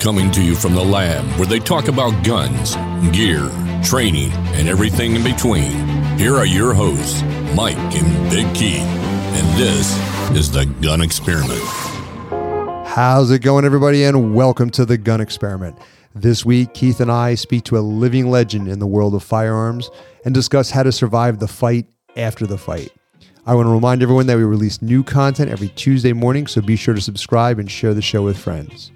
Coming to you from the lab where they talk about guns, gear, training, and everything in between. Here are your hosts, Mike and Big Keith. And this is the Gun Experiment. How's it going, everybody? And welcome to the Gun Experiment. This week, Keith and I speak to a living legend in the world of firearms and discuss how to survive the fight after the fight. I want to remind everyone that we release new content every Tuesday morning, so be sure to subscribe and share the show with friends.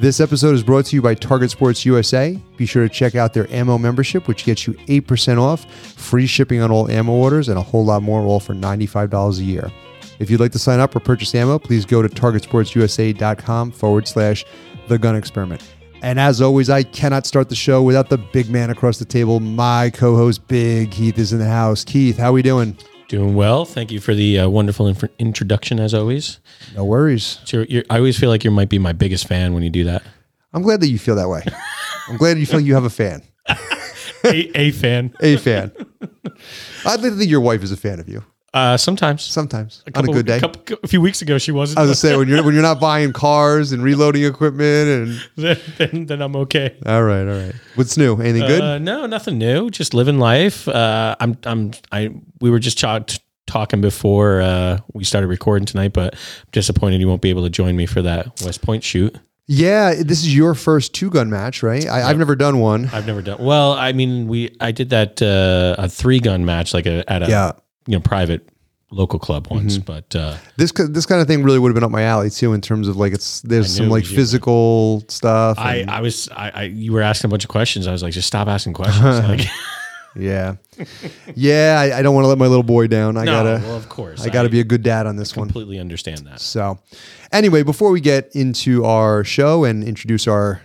This episode is brought to you by Target Sports USA. Be sure to check out their ammo membership, which gets you 8% off, free shipping on all ammo orders, and a whole lot more, all for $95 a year. If you'd like to sign up or purchase ammo, please go to targetsportsusa.com forward slash the gun experiment. And as always, I cannot start the show without the big man across the table. My co-host, Big Keith, is in the house. Keith, how are we doing? Doing well. Thank you for the uh, wonderful inf- introduction, as always. No worries. So you're, you're, I always feel like you might be my biggest fan when you do that. I'm glad that you feel that way. I'm glad you feel you have a fan, a, a fan. a fan. I'd like to think your wife is a fan of you. Uh, sometimes. Sometimes on a good day. couple- a few weeks ago, she wasn't. I was gonna say when you're when you're not buying cars and reloading equipment and then, then, then I'm okay. all right, all right. What's new? Anything good? Uh, no, nothing new. Just living life. Uh, I'm. I'm. I. We were just ch- talking before uh, we started recording tonight, but I'm disappointed you won't be able to join me for that West Point shoot. yeah, this is your first two gun match, right? I, I've never done one. I've never done. Well, I mean, we. I did that uh, a three gun match, like a at a Yeah, you know private local club once, Mm-hmm. but. Uh, this this kind of thing really would have been up my alley too, in terms of like it's there's some like physical stuff. I, I was I, I you were asking a bunch of questions. I was like, just stop asking questions. Like, yeah, yeah. I, I don't want to let my little boy down. I no, gotta well, of course, I gotta be a good dad on this one. completely understand that. So, anyway, before we get into our show and introduce our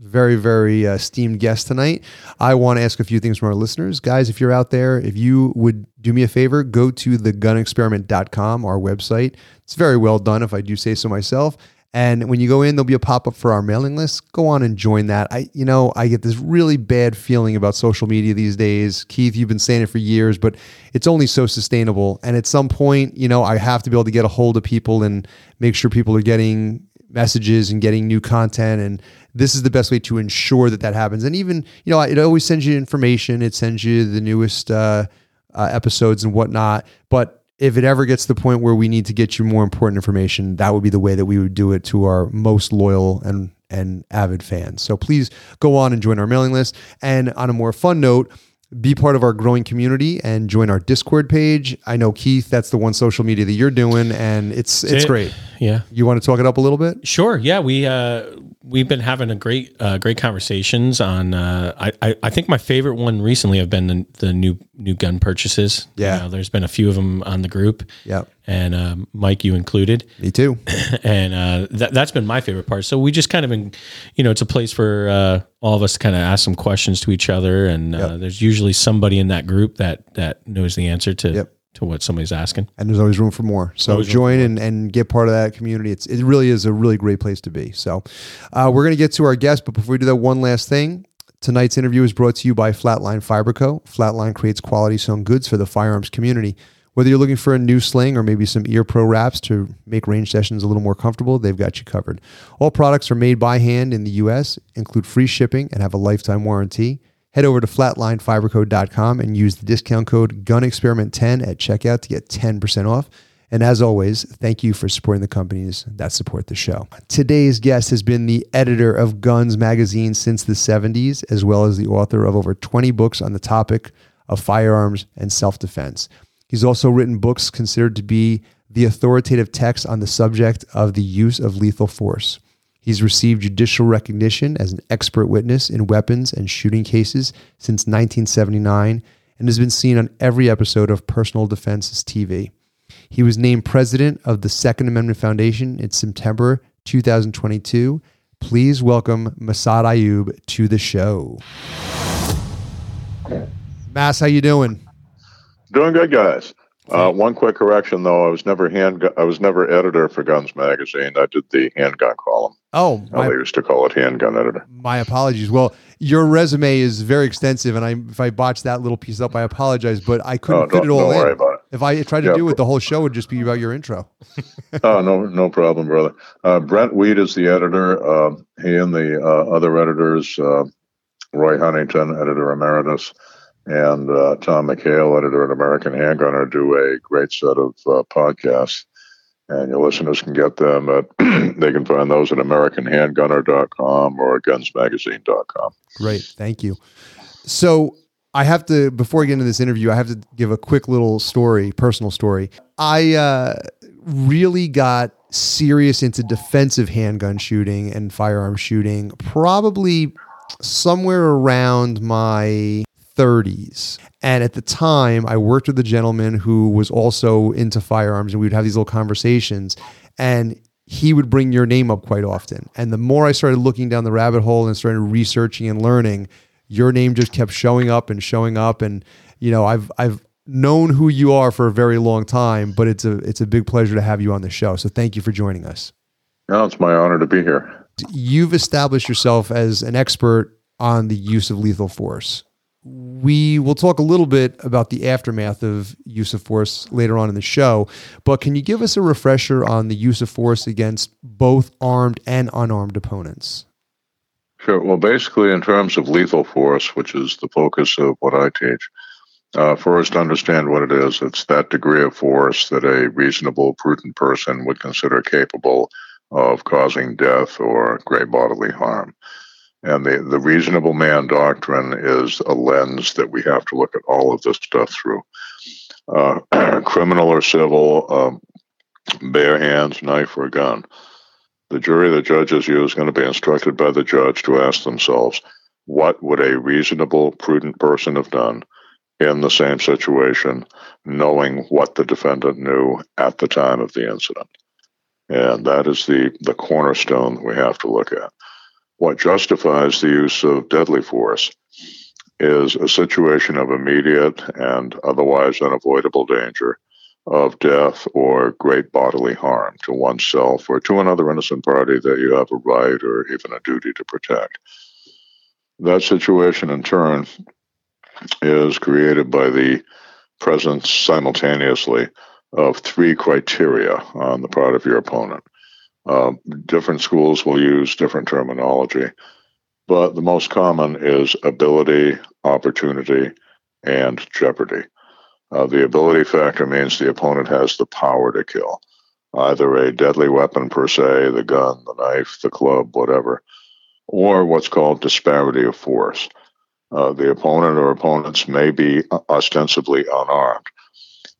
very, very uh, esteemed guest tonight, I want to ask a few things from our listeners. Guys, if you're out there, if you would do me a favor, go to thegunexperiment.com, our website. It's very well done, if I do say so myself. And when you go in, there'll be a pop up for our mailing list. Go on and join that. I, you know, I get this really bad feeling about social media these days. Keith, you've been saying it for years, but it's only so sustainable. And at some point, you know, I have to be able to get a hold of people and make sure people are getting messages and getting new content. And this is the best way to ensure that that happens. And even, you know, it always sends you information. It sends you the newest uh, uh, episodes and whatnot. But if it ever gets to the point where we need to get you more important information, that would be the way that we would do it to our most loyal and and avid fans. So please go on and join our mailing list. And on a more fun note, be part of our growing community and join our Discord page. I know Keith, that's the one social media that you're doing, and it's it's it. great. Yeah, You want to talk it up a little bit? sure. Yeah, we uh, we've been having a great uh, great conversations on. Uh, I, I I think my favorite one recently have been the, the new new gun purchases. Yeah. You know, there's been a few of them on the group. Yeah, And um, Mike, you included. me too. and uh, that, that's been my favorite part. So we just kind of been, you know, it's a place for uh, all of us to kind of ask some questions to each other, and uh, there's usually somebody in that group that that knows the answer to Yep. To what somebody's asking. and there's always room for more. So Always join and, and get part of that community. It's it really is a really great place to be. So uh, we're gonna get to our guest, but before we do that, one last thing. Tonight's interview is brought to you by Flatline Fiber Co. Flatline creates quality sewn goods for the firearms community. Whether you're looking for a new sling or maybe some ear pro wraps to make range sessions a little more comfortable, they've got you covered. All products are made by hand in the U.S., include free shipping, and have a lifetime warranty. Head over to flatlinefiberco.com and use the discount code GUNEXPERIMENT10 at checkout to get 10% off. And as always, thank you for supporting the companies that support the show. Today's guest has been the editor of Guns Magazine since the 70s, as well as the author of over 20 books on the topic of firearms and self defense. He's also written books considered to be the authoritative text on the subject of the use of lethal force. He's received judicial recognition as an expert witness in weapons and shooting cases since 1979 and has been seen on every episode of Personal Defense's TV. He was named president of the Second Amendment Foundation in September 2022. Please welcome Massad Ayoob to the show. Mas, how you doing? Doing good, guys. Uh, one quick correction, though. I was never hand. I was never editor for Guns Magazine. I did the handgun column. Oh, my, they used to call it handgun editor. my apologies. Well, your resume is very extensive, and I if I botched that little piece up, I apologize. But I couldn't Oh, fit it all don't in. worry about it. If I tried to Yeah. do it, the whole show would just be about your intro. oh, no, no problem, brother. Uh, Brent Wheat is the editor. Uh, he and the uh, other editors, uh, Roy Huntington, editor emeritus, and uh, Tom McHale, editor at American Handgunner, do a great set of uh, podcasts. And your listeners can get them at, they can find those at AmericanHandgunner.com or GunsMagazine.com. Great. Thank you. So I have to, before I get into this interview, I have to give a quick little story, personal story. I uh, really got serious into defensive handgun shooting and firearm shooting probably somewhere around my 30s. And at the time, I worked with a gentleman who was also into firearms, and we would have these little conversations. And he would bring your name up quite often. And the more I started looking down the rabbit hole and started researching and learning, your name just kept showing up and showing up. And you know, I've I've known who you are for a very long time, but it's a it's a big pleasure to have you on the show. So thank you for joining us. No, it's my honor to be here. You've established yourself as an expert on the use of lethal force. We will talk a little bit about the aftermath of use of force later on in the show, but can you give us a refresher on the use of force against both armed and unarmed opponents? Sure. Well, basically, in terms of lethal force, which is the focus of what I teach, uh, first understand what it is. It's that degree of force that a reasonable, prudent person would consider capable of causing death or great bodily harm. And the, the reasonable man doctrine is a lens that we have to look at all of this stuff through. Uh, criminal or civil, um, bare hands, knife, or gun. The jury the judges use is going to be instructed by the judge to ask themselves, what would a reasonable, prudent person have done in the same situation, knowing what the defendant knew at the time of the incident? And that is the, the cornerstone that we have to look at. What justifies the use of deadly force is a situation of immediate and otherwise unavoidable danger of death or great bodily harm to oneself or to another innocent party that you have a right or even a duty to protect. That situation, in turn, is created by the presence simultaneously of three criteria on the part of your opponent. Uh, different schools will use different terminology, but the most common is ability, opportunity, and jeopardy. Uh, the ability factor means the opponent has the power to kill, either a deadly weapon per se, the gun, the knife, the club, whatever, or what's called disparity of force. Uh, the opponent or opponents may be ostensibly unarmed,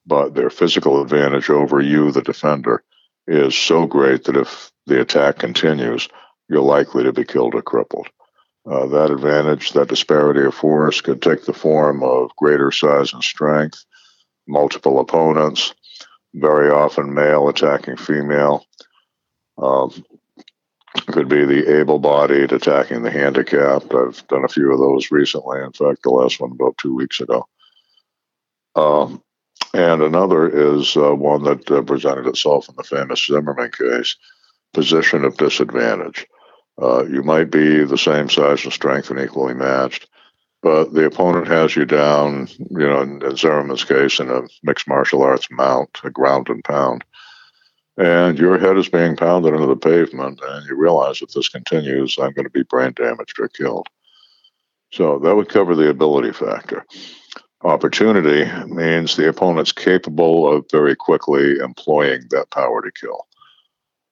but their physical advantage over you, the defender, is so great that if the attack continues, you're likely to be killed or crippled. Uh, that advantage, that disparity of force, could take the form of greater size and strength, multiple opponents, very often male attacking female. Um, could be the able bodied attacking the handicapped. I've done a few of those recently. In fact, the last one about two weeks ago. Um, and another is uh, one that uh, presented itself in the famous Zimmerman case position of disadvantage. Uh, you might be the same size and strength and equally matched, but the opponent has you down, you know, in, in Zimmerman's case, in a mixed martial arts mount, a ground and pound. And your head is being pounded into the pavement, and you realize if this continues, I'm going to be brain damaged or killed. So that would cover the ability factor. Opportunity means the opponent's capable of very quickly employing that power to kill.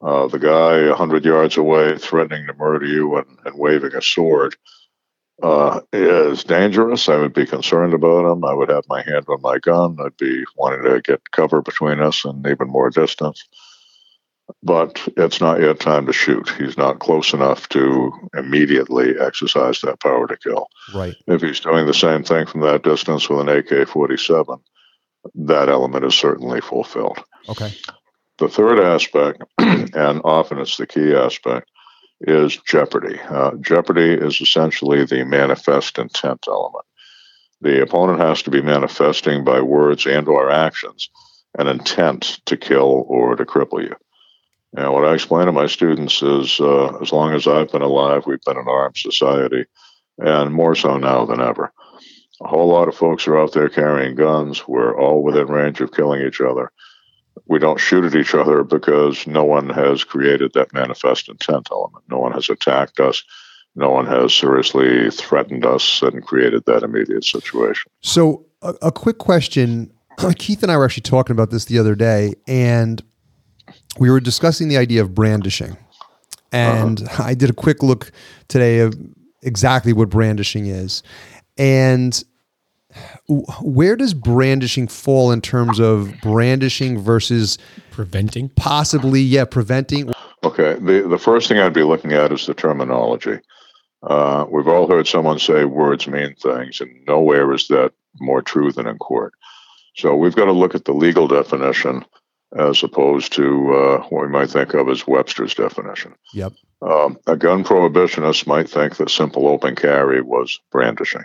Uh, the guy 100 yards away threatening to murder you and, and waving a sword uh, is dangerous. I would be concerned about him. I would have my hand on my gun. I'd be wanting to get cover between us and even more distance. But it's not yet time to shoot. He's not close enough to immediately exercise that power to kill. Right. If he's doing the same thing from that distance with an AK 47, that element is certainly fulfilled. Okay. The third aspect, and often it's the key aspect, is jeopardy. Uh, jeopardy is essentially the manifest intent element. The opponent has to be manifesting by words and or actions an intent to kill or to cripple you. And what I explain to my students is uh, as long as I've been alive, we've been an armed society, and more so now than ever. a whole lot of folks are out there carrying guns. We're all within range of killing each other. We don't shoot at each other because no one has created that manifest intent element. No one has attacked us. No one has seriously threatened us and created that immediate situation. So, a, a quick question. Keith and I were actually talking about this the other day, and we were discussing the idea of brandishing. And uh-huh. I did a quick look today of exactly what brandishing is. And where does brandishing fall in terms of brandishing versus preventing? Possibly, yeah, preventing. Okay. The, the first thing I'd be looking at is the terminology. Uh, we've all heard someone say words mean things, and nowhere is that more true than in court. So we've got to look at the legal definition as opposed to uh, what we might think of as Webster's definition. Yep. Um, a gun prohibitionist might think that simple open carry was brandishing.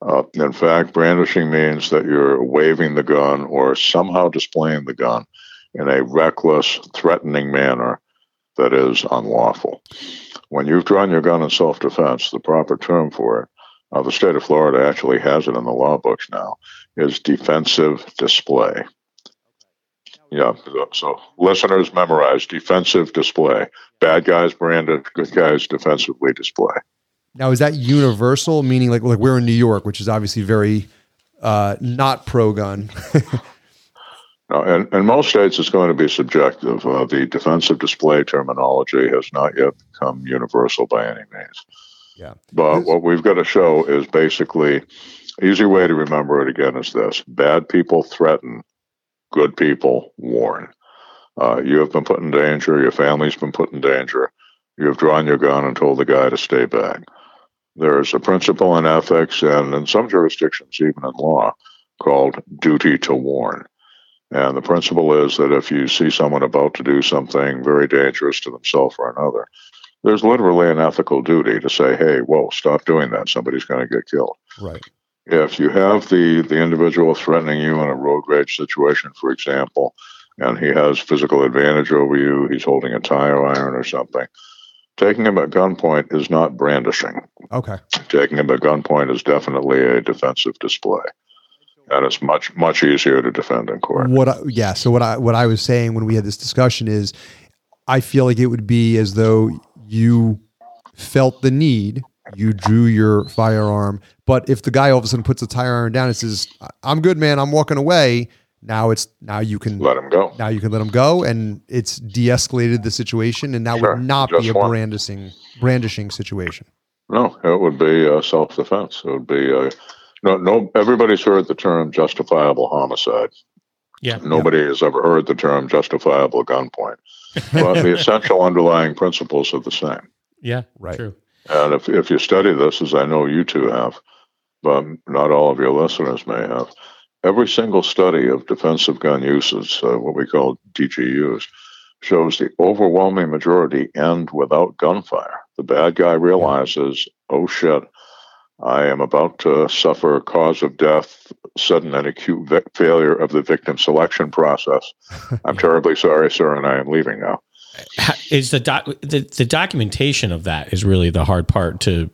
Uh, in fact, brandishing means that you're waving the gun or somehow displaying the gun in a reckless, threatening manner that is unlawful. When you've drawn your gun in self defense, the proper term for it, uh, the state of Florida actually has it in the law books now, is defensive display. Yeah, so listeners memorize defensive display. Bad guys branded, good guys defensively display. Now, is that universal? Meaning, like, like we're in New York, which is obviously very uh, not pro gun. no, and in most states, it's going to be subjective. Uh, the defensive display terminology has not yet become universal by any means. Yeah. But what we've got to show is basically, easy way to remember it again is this: bad people threaten, good people warn. Uh, you have been put in danger. Your family's been put in danger. You have drawn your gun and told the guy to stay back. There's a principle in ethics and in some jurisdictions, even in law, called duty to warn. And the principle is that if you see someone about to do something very dangerous to themselves or another, there's literally an ethical duty to say, hey, whoa, stop doing that. Somebody's going to get killed. Right. If you have the, the individual threatening you in a road rage situation, for example, and he has physical advantage over you, he's holding a tire iron or something, Taking him at gunpoint is not brandishing. Okay. Taking him at gunpoint is definitely a defensive display. And it's much much easier to defend in court. What I, yeah, so what I what I was saying when we had this discussion is I feel like it would be as though you felt the need, you drew your firearm, but if the guy all of a sudden puts the tire iron down and says, "I'm good, man, I'm walking away," Now it's now you can let him go. Now you can let him go, and it's de-escalated the situation, and that sure. would not be a one. brandishing brandishing situation. No, it would be uh, self-defense. It would be uh, no, no. Everybody's heard the term justifiable homicide. Yeah. Nobody yeah. has ever heard the term justifiable gunpoint, but the essential underlying principles are the same. Yeah, right. True. And if if you study this, as I know you two have, but not all of your listeners may have Every single study of defensive gun uses, uh, what we call DGUs, shows the overwhelming majority end without gunfire. The bad guy realizes, oh shit, I am about to suffer a cause of death, sudden and acute vic- failure of the victim selection process. I'm terribly sorry, sir, and I am leaving now. Is the, doc- the the documentation of that is really the hard part to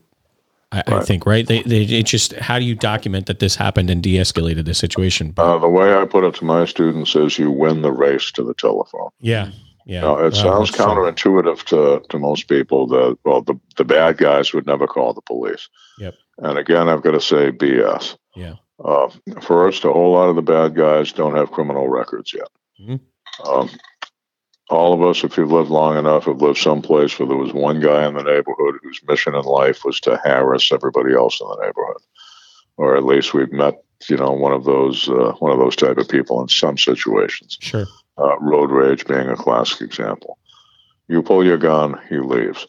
I, right. I think, right? They, they, it just, how do you document that this happened and de escalated the situation? Uh, the way I put it to my students is you win the race to the telephone. Yeah. Yeah. Now, it sounds counterintuitive to, to most people that, well, the, the bad guys would never call the police. Yep. And again, I've got to say BS. Yeah. Uh, first, a whole lot of the bad guys don't have criminal records yet. Mm-hmm. Um, all of us, if you've lived long enough, have lived someplace where there was one guy in the neighborhood whose mission in life was to harass everybody else in the neighborhood, or at least we've met, you know, one of those uh, one of those type of people in some situations. Sure. Uh, road rage being a classic example. You pull your gun, he leaves.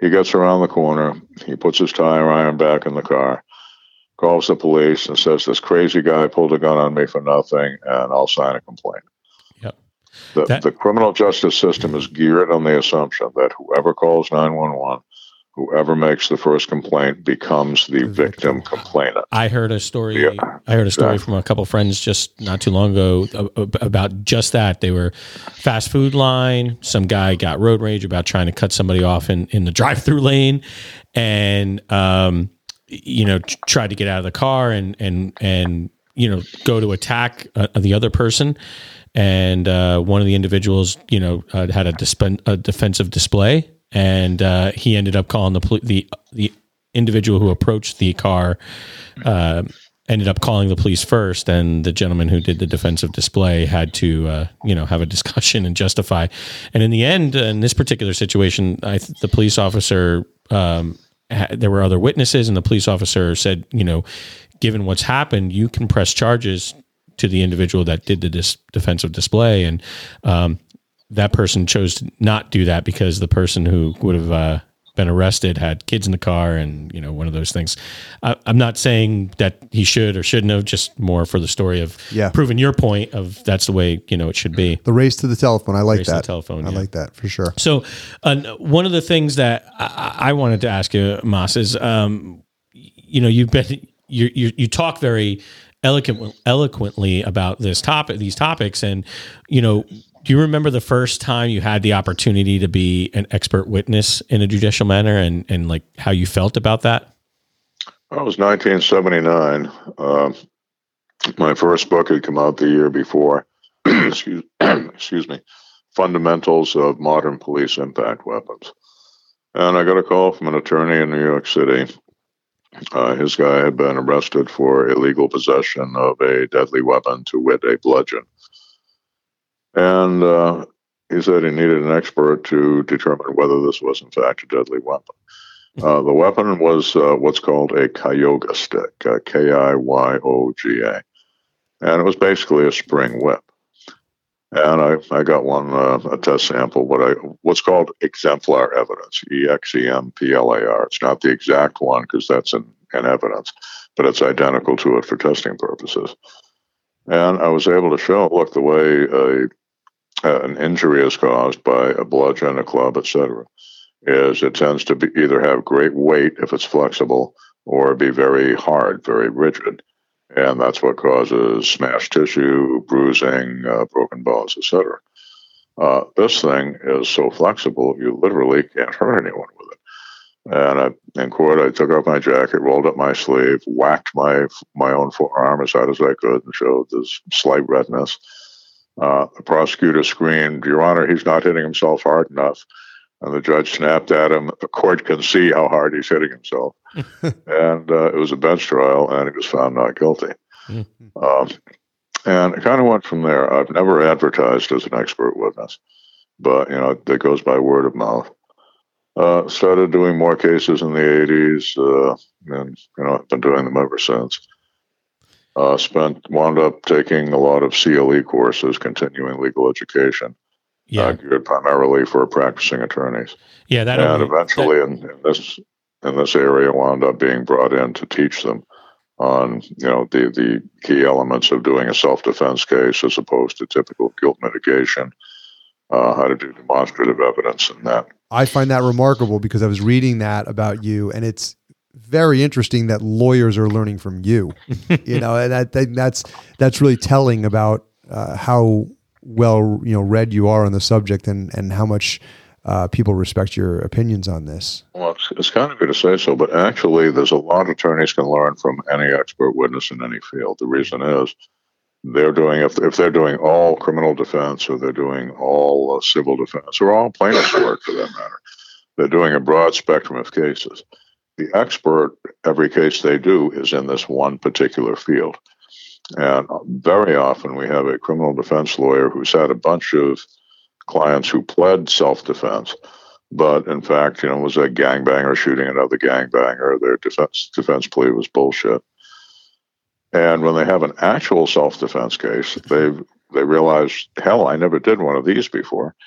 He gets around the corner. He puts his tire iron back in the car, calls the police, and says, "This crazy guy pulled a gun on me for nothing, and I'll sign a complaint." The, that, the criminal justice system is geared on the assumption that whoever calls 911, whoever makes the first complaint becomes the victim complainant. I heard a story. Yeah, I heard a story exactly. from a couple friends just not too long ago about just that. They were fast food line. Some guy got road rage about trying to cut somebody off in, in the drive through lane. And, um, you know, tried to get out of the car and and and you know go to attack uh, the other person, and uh, one of the individuals, you know, uh, had a, a defensive display, and uh, he ended up calling the poli- the the individual who approached the car. Uh, ended up calling the police first, and the gentleman who did the defensive display had to, uh, you know, have a discussion and justify. And in the end, in this particular situation, I, the police officer um, there were other witnesses, and the police officer said, you know, given what's happened, you can press charges to the individual that did the dis- defensive display, and um, that person chose to not do that because the person who would have uh, been arrested had kids in the car and you know one of those things. I, am not saying that he should or shouldn't have just more for the story of yeah. proving your point of that's the way you know it should be. The race to the telephone. I like race that. telephone i yeah. like that for sure. So uh, one of the things that I, I, wanted to ask you Mas is um, you know you've been you, you you talk very eloquent, eloquently about this topic these topics and you know do you remember the first time you had the opportunity to be an expert witness in a judicial manner and, and like how you felt about that? Well, it was 1979. Uh, my first book had come out the year before. excuse, excuse me. Fundamentals of Modern Police Impact Weapons. And I got a call from an attorney in New York City. Uh, his guy had been arrested for illegal possession of a deadly weapon, to wit, a bludgeon. And uh, he said he needed an expert to determine whether this was, in fact, a deadly weapon. Hmm. Uh, the weapon was uh, what's called a Kiyoga stick, uh, K I Y O G A. And it was basically a spring whip. And I, I got one, uh, a test sample, what I, what's called exemplar evidence, E X E M P L A R. It's not the exact one because that's in, in evidence, but it's identical to it for testing purposes. And I was able to show, look, the way a an injury is caused by a bludgeon, a club, etc., is it tends to be either have great weight if it's flexible or be very hard, very rigid. And that's what causes smashed tissue, bruising, uh, broken bones, etc. Uh, this thing is so flexible, you literally can't hurt anyone with it. And I, in court, I took off my jacket, rolled up my sleeve, whacked my my own forearm as hard as I could, and showed this slight redness uh, the prosecutor screamed, Your Honor, he's not hitting himself hard enough. And the judge snapped at him. The court can see how hard he's hitting himself. and uh, it was a bench trial, and he was found not guilty. Mm-hmm. Um, and it kind of went from there. I've never advertised as an expert witness, but you know that goes by word of mouth. Uh, started doing more cases in the '80s, uh, and you know I've been doing them ever since. Uh, spent wound up taking a lot of CLE courses, continuing legal education, yeah. geared primarily for practicing attorneys. Yeah, that and eventually that, in, in, this in this area wound up being brought in to teach them on you know the the key elements of doing a self defense case as opposed to typical guilt mitigation, uh, how to do demonstrative evidence and that. I find that remarkable because I was reading that about you, and it's very interesting that lawyers are learning from you. you know, and that, that, that's that's really telling about uh, how well you know read you are on the subject and and how much uh, people respect your opinions on this. Well, it's, it's kind of good to say so, but actually, there's a lot attorneys can learn from any expert witness in any field. The reason is they're doing if if they're doing all criminal defense or they're doing all uh, civil defense or all plaintiff's work for that matter, they're doing a broad spectrum of cases the expert, every case they do is in this one particular field. And very often we have a criminal defense lawyer who's had a bunch of clients who pled self defense, but in fact, you know, was a gangbanger shooting another gangbanger. Their defense defense plea was bullshit. And when they have an actual self defense case, they they realize, hell, I never did one of these before.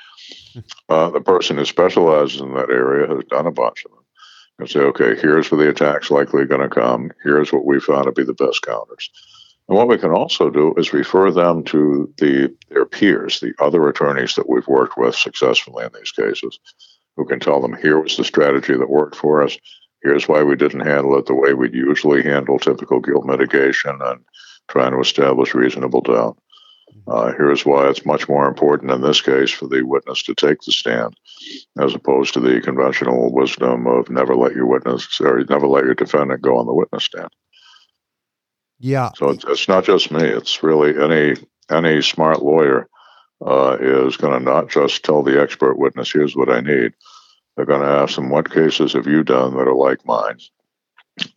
Uh, the person who specializes in that area has done a bunch of them and say, okay, here's where the attack's likely going to come. Here's what we found to be the best counters. And what we can also do is refer them to the their peers, the other attorneys that we've worked with successfully in these cases, who can tell them here was the strategy that worked for us. Here's why we didn't handle it the way we'd usually handle typical guilt mitigation and trying to establish reasonable doubt. Uh, here's why it's much more important in this case for the witness to take the stand, as opposed to the conventional wisdom of never let your witness or never let your defendant go on the witness stand. Yeah. So it's, it's not just me; it's really any any smart lawyer uh, is going to not just tell the expert witness, "Here's what I need." They're going to ask them, "What cases have you done that are like mine?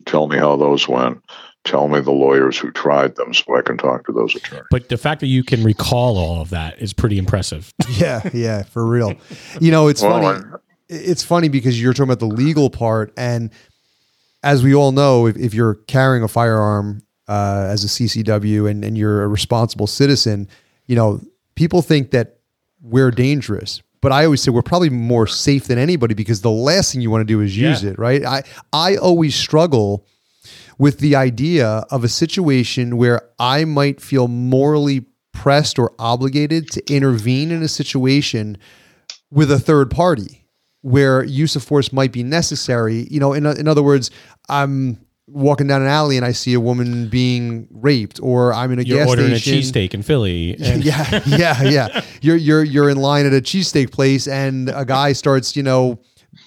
Tell me how those went." tell me the lawyers who tried them so I can talk to those attorneys. But the fact that you can recall all of that is pretty impressive. yeah, yeah, for real. You know, it's well, funny. I, it's funny because you're talking about the legal part, and as we all know, if, if you're carrying a firearm uh, as a CCW and, and you're a responsible citizen, you know, people think that we're dangerous. But I always say we're probably more safe than anybody because the last thing you want to do is use yeah. it, right? I I always struggle with the idea of a situation where I might feel morally pressed or obligated to intervene in a situation with a third party where use of force might be necessary. You know, in, in other words, I'm walking down an alley and I see a woman being raped, or I'm in a you're gas ordering station. a cheesesteak in Philly. And- yeah, yeah, yeah. You're you're you're in line at a cheesesteak place, and a guy starts, you know,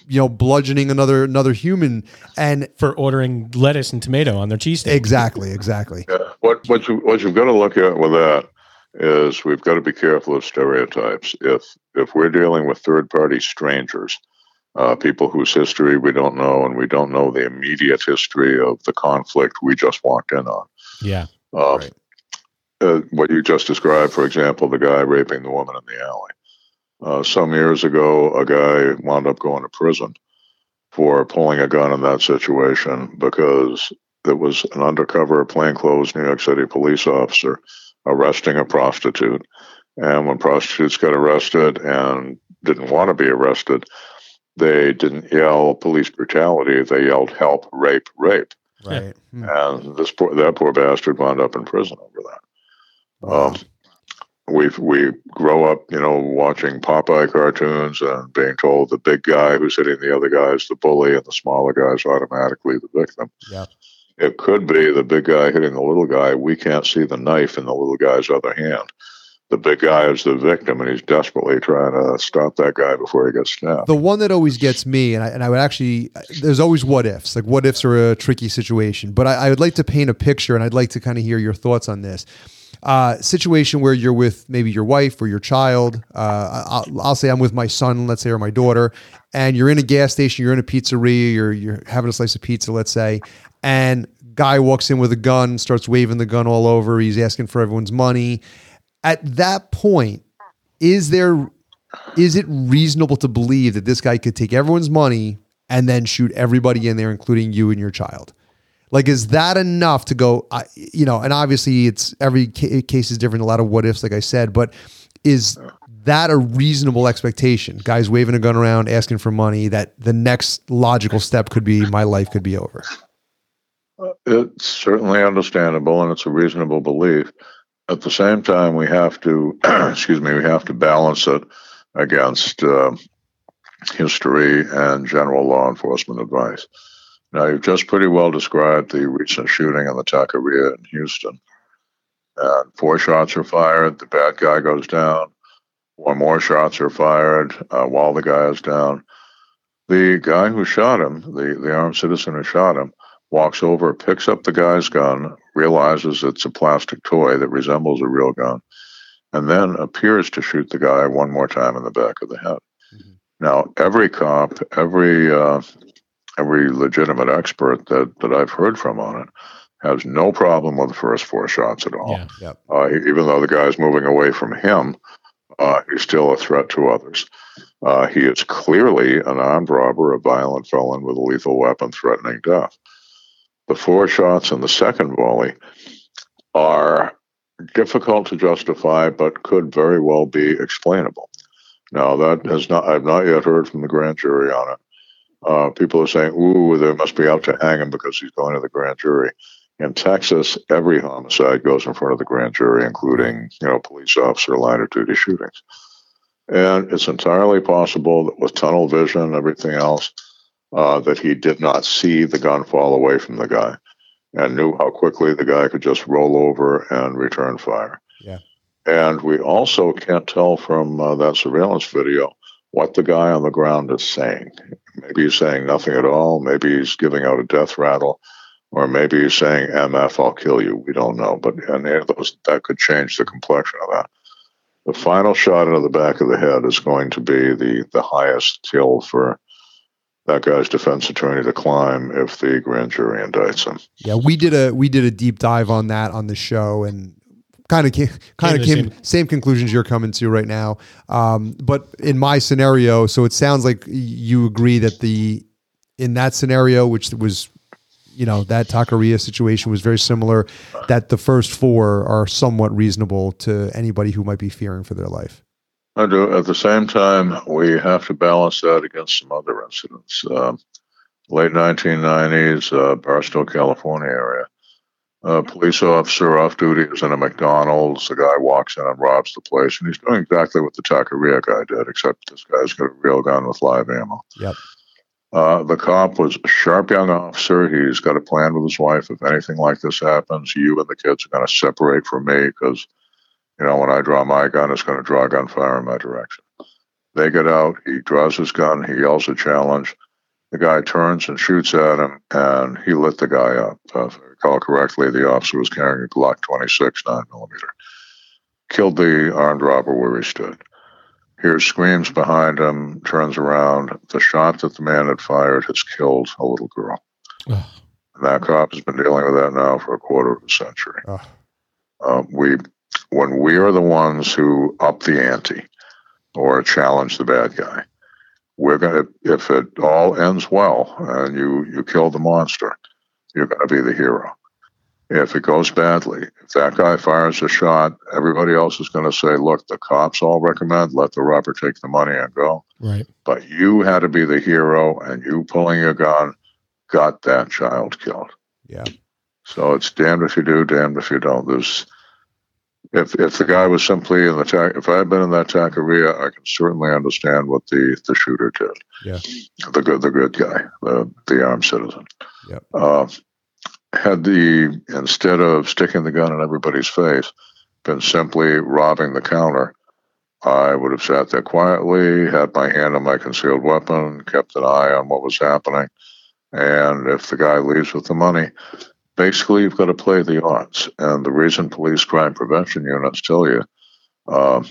you know, bludgeoning another another human, and for ordering lettuce and tomato on their cheesesteak. Exactly, exactly. Yeah. What what you what you've got to look at with that is we've got to be careful of stereotypes. If if we're dealing with third party strangers, uh, people whose history we don't know, and we don't know the immediate history of the conflict we just walked in on. Yeah. Um, right. uh, what you just described, for example, the guy raping the woman in the alley. Uh, some years ago, a guy wound up going to prison for pulling a gun in that situation because it was an undercover plainclothes New York City police officer arresting a prostitute. And when prostitutes got arrested and didn't want to be arrested, they didn't yell police brutality. They yelled help, rape, rape. Right. Hmm. And this poor, that poor bastard wound up in prison over that. Um, we we grow up, you know, watching Popeye cartoons and being told the big guy who's hitting the other guy is the bully and the smaller guy is automatically the victim. Yeah. It could be the big guy hitting the little guy. We can't see the knife in the little guy's other hand. The big guy is the victim, and he's desperately trying to stop that guy before he gets stabbed. The one that always gets me, and I, and I would actually, there's always what ifs. Like what ifs are a tricky situation, but I, I would like to paint a picture, and I'd like to kind of hear your thoughts on this uh, situation where you're with maybe your wife or your child. Uh, I'll, I'll, say I'm with my son, let's say, or my daughter, and you're in a gas station, you're in a pizzeria, you're you're having a slice of pizza, let's say, and guy walks in with a gun, starts waving the gun all over. He's asking for everyone's money. At that point, is there is it reasonable to believe that this guy could take everyone's money and then shoot everybody in there, including you and your child? Like, is that enough to go? You know, and obviously, it's every ca- case is different. A lot of what ifs, like I said, but is that a reasonable expectation? Guys waving a gun around, asking for money. That the next logical step could be my life could be over. It's certainly understandable, and it's a reasonable belief. At the same time, we have to, excuse me, we have to balance it against uh, history and general law enforcement advice. Now, you've just pretty well described the recent shooting in the taqueria in Houston. And four shots are fired. The bad guy goes down. Four more shots are fired uh, while the guy is down. The guy who shot him, the, the armed citizen who shot him, walks over, picks up the guy's gun, realizes it's a plastic toy that resembles a real gun, and then appears to shoot the guy one more time in the back of the head. Mm-hmm. Now, every cop, every uh, every legitimate expert that, that I've heard from on it has no problem with the first four shots at all. Yeah. Yep. Uh, even though the guy's moving away from him, uh, he's still a threat to others. Uh, he is clearly an armed robber, a violent felon with a lethal weapon threatening death. The four shots in the second volley are difficult to justify, but could very well be explainable. Now, that has not, I've not yet heard from the grand jury on it. Uh, people are saying, ooh, they must be out to hang him because he's going to the grand jury. In Texas, every homicide goes in front of the grand jury, including, you know, police officer line of duty shootings. And it's entirely possible that with tunnel vision and everything else, uh, that he did not see the gun fall away from the guy and knew how quickly the guy could just roll over and return fire. Yeah. And we also can't tell from uh, that surveillance video what the guy on the ground is saying. Maybe he's saying nothing at all. Maybe he's giving out a death rattle, or maybe he's saying "MF, I'll kill you." We don't know, but any of those that could change the complexion of that. The final shot into the back of the head is going to be the the highest kill for that guy's defense attorney to climb if the grand jury indicts him. Yeah, we did a we did a deep dive on that on the show and kind of came, kind of came same. same. conclusions you're coming to right now. Um, but in my scenario, so it sounds like you agree that the in that scenario, which was you know that Taqueria situation was very similar. That the first four are somewhat reasonable to anybody who might be fearing for their life. I do. At the same time, we have to balance that against some other incidents. Um, late 1990s, uh, Barstow, California area. A police officer off duty is in a McDonald's. The guy walks in and robs the place, and he's doing exactly what the Taqueria guy did, except this guy's got a real gun with live ammo. Yep. Uh, the cop was a sharp young officer. He's got a plan with his wife. If anything like this happens, you and the kids are going to separate from me because you know, when I draw my gun, it's going to draw gunfire in my direction. They get out. He draws his gun. He yells a challenge. The guy turns and shoots at him, and he lit the guy up. Uh, if I recall correctly, the officer was carrying a Glock 26 9 millimeter. Killed the armed robber where he stood. Hears screams behind him, turns around. The shot that the man had fired has killed a little girl. And that cop has been dealing with that now for a quarter of a century. Uh, we when we are the ones who up the ante or challenge the bad guy, we're going to, if it all ends well and you, you kill the monster, you're going to be the hero. If it goes badly, if that guy fires a shot, everybody else is going to say, look, the cops all recommend let the robber take the money and go. Right. But you had to be the hero and you pulling your gun got that child killed. Yeah. So it's damned if you do, damned if you don't. There's, if if the guy was simply in the ta- if I had been in that taqueria, I can certainly understand what the the shooter did. Yeah, the good the good guy, the the armed citizen. Yep. Uh, had the instead of sticking the gun in everybody's face, been simply robbing the counter, I would have sat there quietly, had my hand on my concealed weapon, kept an eye on what was happening, and if the guy leaves with the money, basically you've got to play the odds. And the reason police crime prevention units tell you, uh,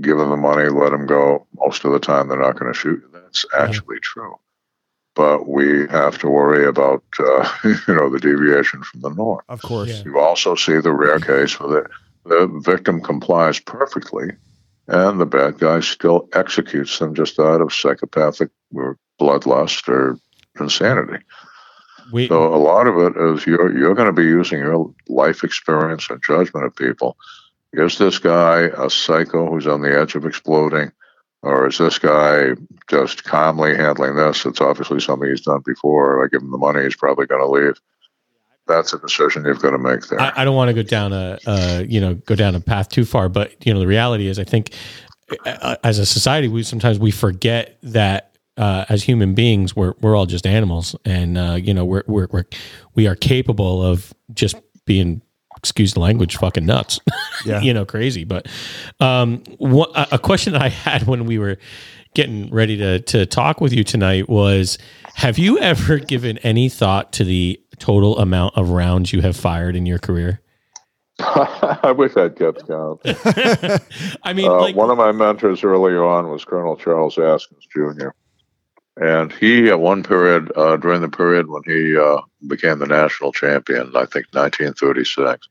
give them the money, let them go. Most of the time, they're not going to shoot you. That's actually true. But we have to worry about, uh, you know, the deviation from the norm. Of course. Yeah. You also see the rare case where the, the victim complies perfectly and the bad guy still executes them just out of psychopathic or bloodlust or insanity. We, So a lot of it is you're you're going to be using your life experience and judgment of people. Is this guy a psycho who's on the edge of exploding, or is this guy just calmly handling this? It's obviously something he's done before. I give him the money, he's probably going to leave. That's a decision you've got to make there. I, I don't want to go down a, uh, you know, go down a path too far, but you know, the reality is, I think uh, as a society, we sometimes we forget that uh, as human beings, we're we're all just animals, and uh, you know, we're we're, we're we are capable of just being excuse the language, fucking nuts. Yeah. you know, crazy. But um, what, a a question I had when we were getting ready to to talk with you tonight was: Have you ever given any thought to the total amount of rounds you have fired in your career? I wish I'd kept count. I mean, Uh, like, one of my mentors early on was Colonel Charles Askins Jr. And he, at one period, uh, during the period when he uh, became the national champion, I think 1936,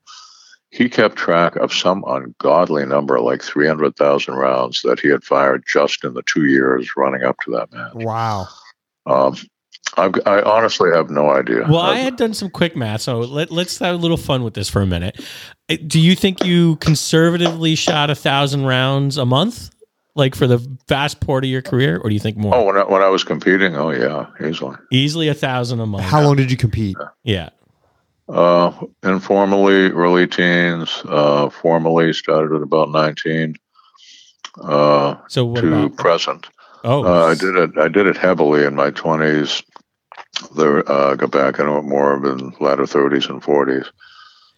he kept track of some ungodly number, like 300,000 rounds that he had fired just in the two years running up to that match. Wow. Um, I've, I honestly have no idea. Well, I had done some quick math, so let, let's have a little fun with this for a minute. Uh, Do you think you conservatively shot a thousand rounds a month, like for the vast part of your career, or do you think more? Oh, when I, when I was competing, oh yeah, easily. Easily a thousand a month. How long did you compete? Yeah. Uh, informally, early teens. Uh, formally, started at about nineteen. Uh, So what to about? present. Oh, Uh, I did it. I did it heavily in my twenties. There, uh, got back into it more in latter thirties and forties.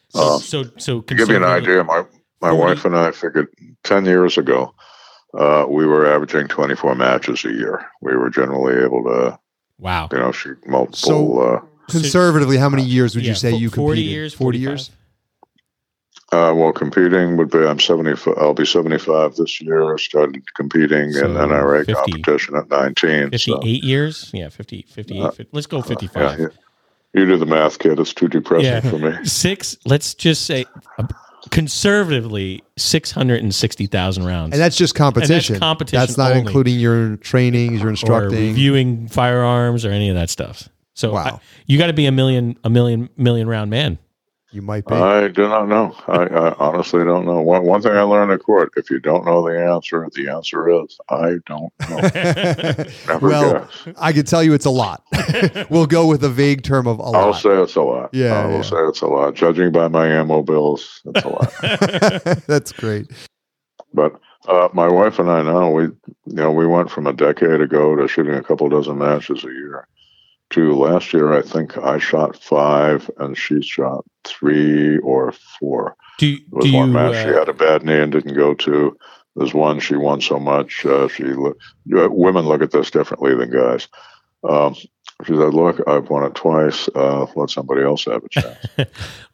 So uh, so, so To give you an idea, my my 40? wife and I figured 10 years ago, uh, we were averaging 24 matches a year. We were generally able to, Wow. you know, shoot multiple. So- uh, Conservatively, how many years would Yeah, you say fo- you 40 years? 40 45? years? Uh, well, competing would be. I'm 70. I'll be 75 this year. I started competing So in NRA 50. competition at 19. 58 so, years? Yeah, 50, 58. Uh, 50 let's go yeah, 55. you, you do the math, kid. It's too depressing Yeah. for me. Six, let's just say uh, conservatively 660,000 rounds. And that's just competition. competition That's not only. including your trainings, your or instructing. reviewing firearms or any of that stuff. So Wow. I- you got to be a million, a million, million round man. You might be. I do not know. I, I honestly don't know. One, one thing I learned at court: if you don't know the answer, the answer is I don't know. Never well, guess. I can tell you it's a lot. we'll go with a vague term of a I'll lot. say it's a lot. Yeah, I will yeah. say it's a lot. Judging by my ammo bills, it's a lot. That's great. But uh, my wife and I now we you know we went from a decade ago to shooting a couple dozen matches a year to last year I think I shot five and she shot three or four. Do, There was do you, one match she uh, had a bad knee and didn't go to. There's one she won so much. Uh, she uh, women look at this differently than guys. Um, she said, "Look, I've won it twice. Uh, let somebody else have a chance."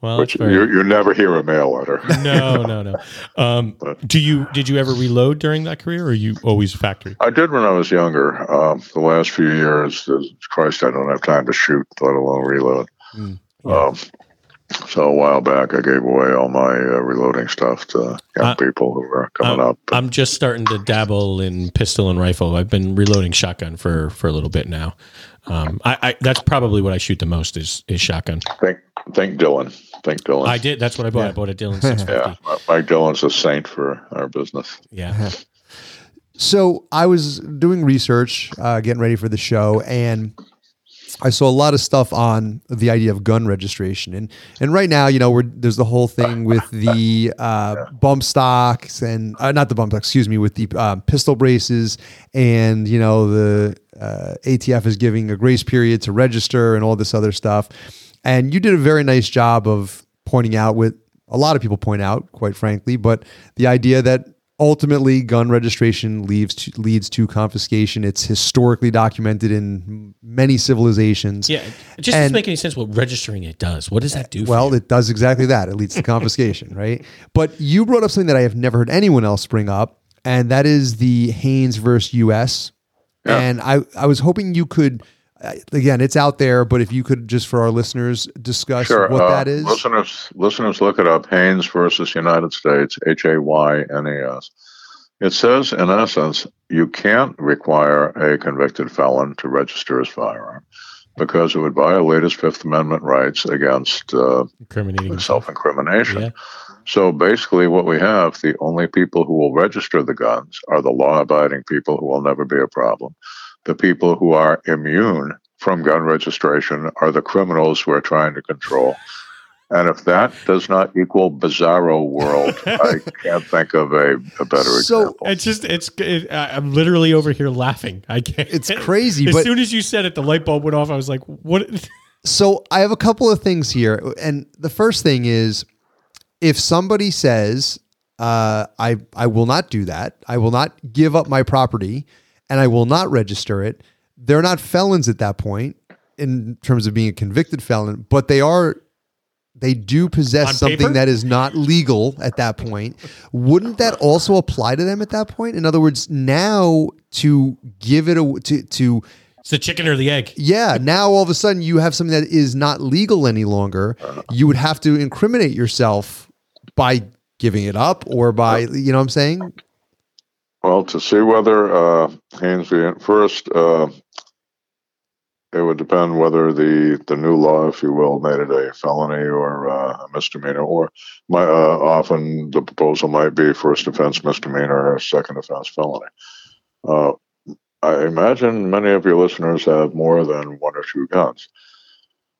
well, Which you, you never hear a male letter. no, no, no. Um, do you, did you ever reload during that career or you always factory? I did when I was younger. Um, the last few years, Christ, I don't have time to shoot, let alone reload. Mm, yeah. Um, so a while back, I gave away all my uh, reloading stuff to young Uh, people who were coming uh, up. I'm just starting to dabble in pistol and rifle. I've been reloading shotgun for, for a little bit now. Um, I, I, that's probably what I shoot the most is, is shotgun. Thank, think Dillon. Thank Dillon. I did. That's what I bought. Yeah. I bought a Dillon 650. Yeah, Mike Dillon's a saint for our business. Yeah. So I was doing research, uh, getting ready for the show, and I saw a lot of stuff on the idea of gun registration. And and right now, you know, there's the whole thing with the uh, bump stocks and uh, not the bump stocks, excuse me, with the uh, pistol braces, and you know the uh, ATF is giving a grace period to register and all this other stuff. And you did a very nice job of pointing out what a lot of people point out, quite frankly, but the idea that ultimately gun registration leads to, leads to confiscation. It's historically documented in many civilizations. Yeah. It just And- doesn't make any sense what registering it does. What does that do? for Well, you? it does exactly that. It leads to confiscation, right? But you brought up something that I have never heard anyone else bring up, and that is the Haynes versus U.S. Yeah. And I, I was hoping you could, uh, again, it's out there, but if you could just for our listeners discuss Sure. what uh, that is. Listeners, listeners, look it up. Haynes versus United States. H A Y N E S. It says, in essence, you can't require a convicted felon to register his firearm because it would violate his Fifth Amendment rights against uh, self-incrimination. Yeah. So basically, what we have, the only people who will register the guns are the law abiding people who will never be a problem. The people who are immune from gun registration are the criminals who are trying to control. And if that does not equal bizarro world, I can't think of a, a better So- example. It's just it's. It, I- I'm literally over here laughing. I can't. It's crazy, As but soon as you said it, the light bulb went off. I was like, "What?" So I have a couple of things here, and the first thing is, if somebody says, uh, "I I will not do that. I will not give up my property, and I will not register it," they're not felons at that point in terms of being a convicted felon, but they are. They do possess On something paper? that is not legal at that point. Wouldn't that also apply to them at that point? In other words, now to give it a to to It's the chicken or the egg. yeah, now all of a sudden you have something that is not legal any longer. You would have to incriminate yourself by giving it up or by, you know what I'm saying? Well, to see whether uh, Haynes v. First, uh, it would depend whether the, the new law, if you will, made it a felony or uh, a misdemeanor, or my, uh, often the proposal might be first offense misdemeanor or second offense felony. Uh, I imagine many of your listeners have more than one or two guns.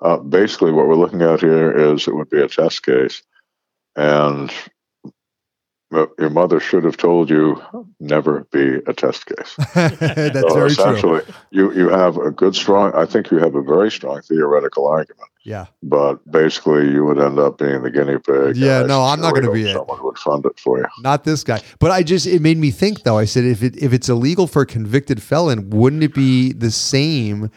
Uh, basically, what we're looking at here is it would be a test case, and your mother should have told you never be a test case. That's so very essentially, true. you you have a good strong. I think you have a very strong theoretical argument, Yeah. but basically, you would end up being the guinea pig. Yeah, no, I'm not gonna be hope it. Someone would fund it for you. Not this guy. But I just it made me think though. I said if it if it's illegal for a convicted felon, wouldn't it be the same?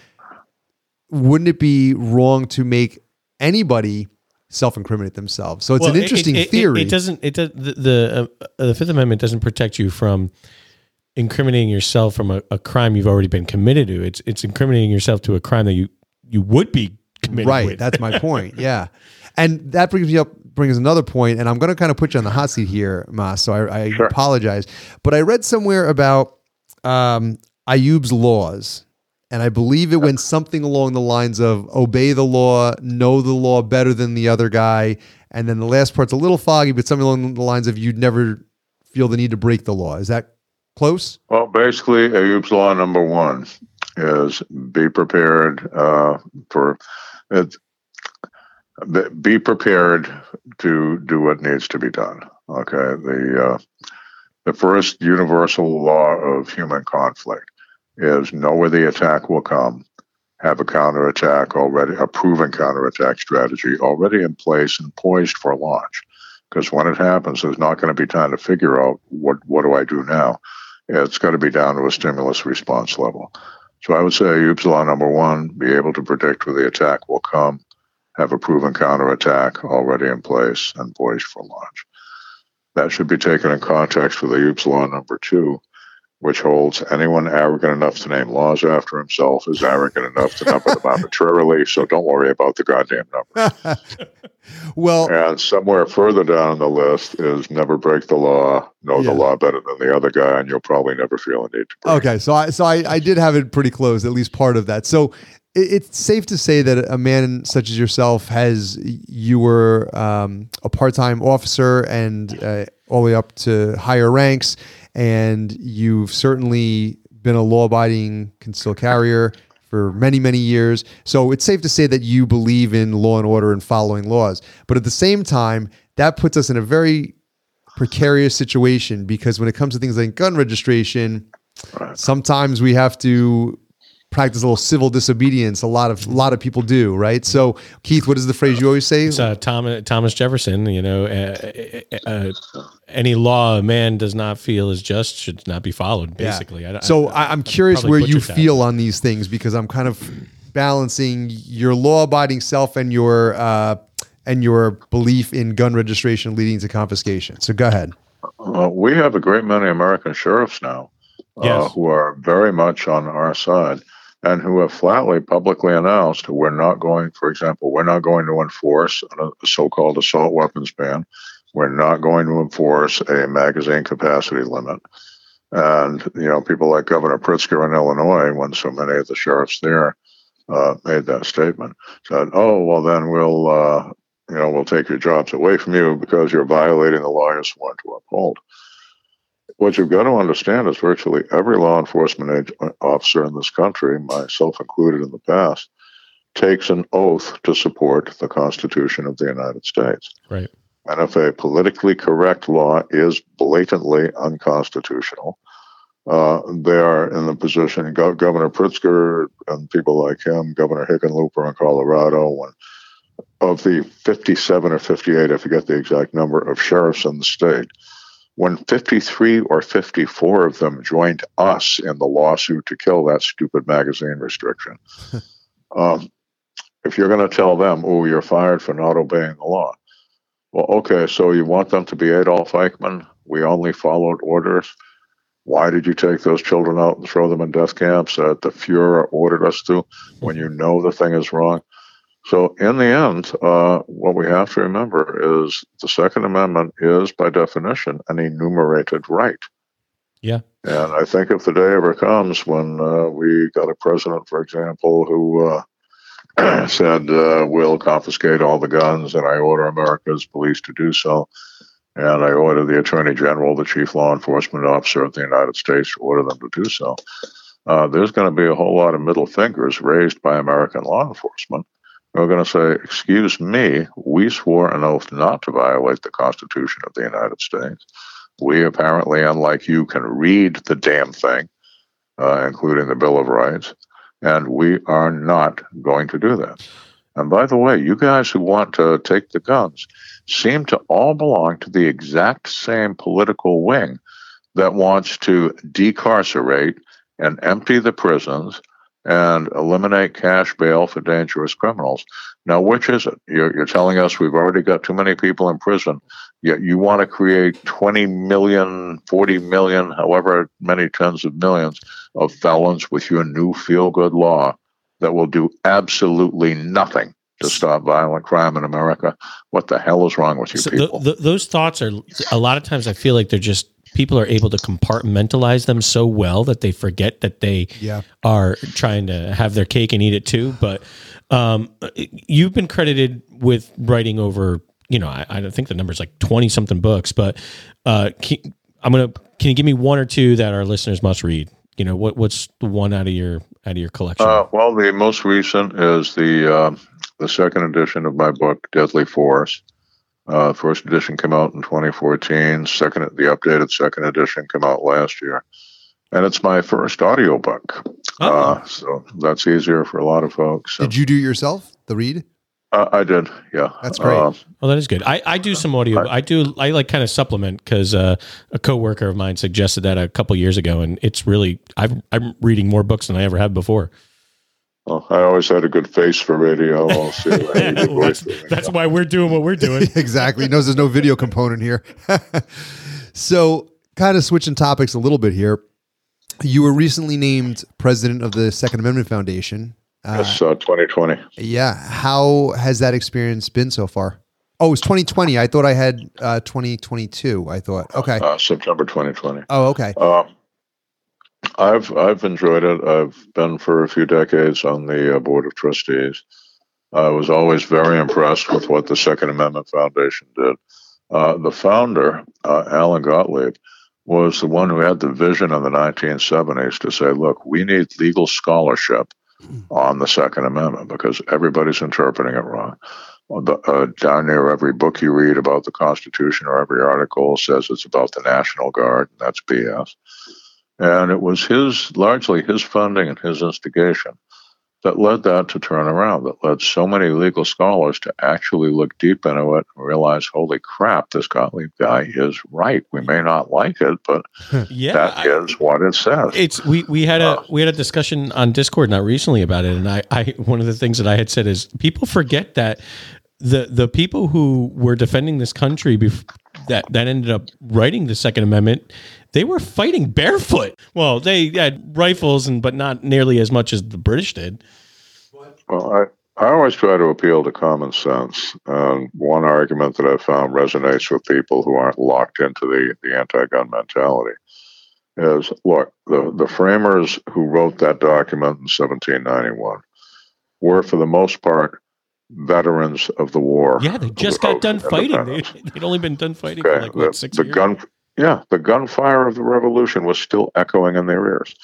Wouldn't it be wrong to make anybody self-incriminate themselves? So it's Well, an interesting it, it- theory. It, doesn't. It does. The the, uh, the Fifth Amendment doesn't protect you from incriminating yourself from a, a crime you've already been committed to. It's it's incriminating yourself to a crime that you you would be committed right. with. That's my point. Yeah. And that brings me up brings another point, and I'm going to kind of put you on the hot seat here, Ma. So I, I Sure. apologize, but I read somewhere about um, Ayoob's laws, and I believe it went something along the lines of obey the law, know the law better than the other guy, and then the last part's a little foggy, but something along the lines of you'd never feel the need to break the law. Is that close? Well, basically, Ayoob's law number one is be prepared uh, for it. be- prepared to do what needs to be done. Okay, the uh, the first universal law of human conflict is know where the attack will come, have a counterattack already, a proven counterattack strategy already in place and poised for launch. Because when it happens, there's not going to be time to figure out what what do I do now it's got to be down to a stimulus response level. So I would say Ayoob's law number one, be able to predict where the attack will come, have a proven counterattack already in place and poised for launch. That should be taken in context with Ayoob's law number two, which holds anyone arrogant enough to name laws after himself is arrogant enough to number them arbitrarily, so don't worry about the goddamn number. well, And somewhere further down the list is never break the law, know Yeah. the law better than the other guy, and you'll probably never feel a need to break. Okay, so I so I, I did have it pretty close, at least part of that. So it, it's safe to say that a man such as yourself has you were um, a part time officer and uh, all the way up to higher ranks, and you've certainly been a law abiding concealed carrier for many many years. So it's safe to say that you believe in law and order and following laws. But at the same time, that puts us in a very precarious situation because when it comes to things like gun registration, sometimes we have to practice a little civil disobedience. A lot of a lot of people do, right? So, Keith, what is the phrase you always say? It's uh, Thomas Thomas Jefferson. You know, uh, uh, uh, any law a man does not feel is just should not be followed. Yeah. Basically, I, so I, I, I'm curious probably where you that. feel on these things because I'm kind of balancing your law-abiding self and your uh, and your belief in gun registration leading to confiscation. So go ahead. Uh, we have a great many American sheriffs now uh, who are very much on our side and who have flatly publicly announced we're not going, for example, we're not going to enforce a, so called assault weapons ban. We're not going to enforce a magazine capacity limit. And, you know, people like Governor Pritzker in Illinois, when so many of the sheriffs there uh, made that statement, said, oh, well, then we'll, uh, you know, we'll take your jobs away from you because you're violating the law you're sworn to uphold. What you've got to understand is virtually every law enforcement officer in this country, myself included in the past, takes an oath to support the Constitution of the United States. right. And if a politically correct law is blatantly unconstitutional, uh, they are in the position, Gov- Governor Pritzker and people like him, Governor Hickenlooper in Colorado, when of the 57 or 58, I forget the exact number, of sheriffs in the state, when 53 or 54 of them joined us in the lawsuit to kill that stupid magazine restriction. um, if you're going to tell them, oh, you're fired for not obeying the law, well, okay, so you want them to be Adolf Eichmann? We only followed orders. Why did you take those children out and throw them in death camps that the Fuhrer ordered us to when you know the thing is wrong? So, in the end, uh, what we have to remember is the Second Amendment is, by definition, an enumerated right. Yeah. And I think if the day ever comes when uh, we got a president, for example, who uh, said, uh, we'll confiscate all the guns, and I order America's police to do so, and I order the Attorney General, the Chief Law Enforcement Officer of the United States, to order them to do so, uh, there's going to be a whole lot of middle fingers raised by American law enforcement. We're going to say, Excuse me, we swore an oath not to violate the Constitution of the United States. We apparently, unlike you, can read the damn thing, uh, including the Bill of Rights, and we are not going to do that. And by the way, you guys who want to take the guns seem to all belong to the exact same political wing that wants to decarcerate and empty the prisons and eliminate cash bail for dangerous criminals. Now, which is it? You're, you're telling us we've already got too many people in prison, yet you want to create 20 million, 40 million, however many tens of millions of felons with your new feel good law that will do absolutely nothing to stop violent crime in America. What the hell is wrong with you So people? th- th- those thoughts are a lot of times I feel like they're just people are able to compartmentalize them so well that they forget that they Yeah. are trying to have their cake and eat it too. But um, you've been credited with writing over, you know, I, I think the number is like twenty something books. But uh, can, I'm gonna can you give me one or two that our listeners must read? You know, what what's the one out of your out of your collection? Uh, well, the most recent is the uh, the second edition of my book, Deadly Force. Uh, first edition came out in 2014. Second, the updated second edition came out last year, and it's my first audiobook. Oh. Uh, so that's easier for a lot of folks. So, Did you do it yourself? The read? uh, I did, yeah. That's great. Uh, Oh, that is good. I, I do some audio. I do. I like kind of supplement because uh, a coworker of mine suggested that a couple years ago, and it's really I've, I'm reading more books than I ever have before. Well, I always had a good face for radio. I'll see if I need a voice that's, that's why we're doing what we're doing. exactly. Knows there's no video component here. so, kind of switching topics a little bit here. You were recently named president of the Second Amendment Foundation. Uh, It's uh, 2020. yeah. How has that experience been so far? Oh, it's 2020. I thought I had uh, 2022. I thought. Okay. Uh, September 2020. Oh, okay. Uh, I've I've enjoyed it. I've been for a few decades on the uh, board of trustees. I was always very impressed with what the Second Amendment Foundation did. Uh, the founder, uh, Alan Gottlieb, was the one who had the vision in the 1970s to say, "Look, we need legal scholarship on the Second Amendment because everybody's interpreting it wrong." The, uh, down near every book you read about the Constitution or every article says it's about the National Guard, and that's BS. And it was his, largely his funding and his instigation that led that to turn around, that led so many legal scholars to actually look deep into it and realize, holy crap, this Gottlieb guy is right. We may not like it, but Yeah, that I- is what it says. it's we we had a uh, we had a discussion on Discord not recently about it, and I I one of the things that I had said is people forget that the the people who were defending this country bef- that that ended up writing the Second Amendment, they were fighting barefoot. Well, they had rifles and but not nearly as much as the British did. Well, I, I always try to appeal to common sense. And one argument that I've found resonates with people who aren't locked into the, the anti gun mentality is look, the, the framers who wrote that document in 1791 were, for the most part, veterans of the war. Yeah, they just got done fighting. They, they'd only been done fighting for like what the, six the years. gun, yeah, the gunfire of the revolution was still echoing in their ears.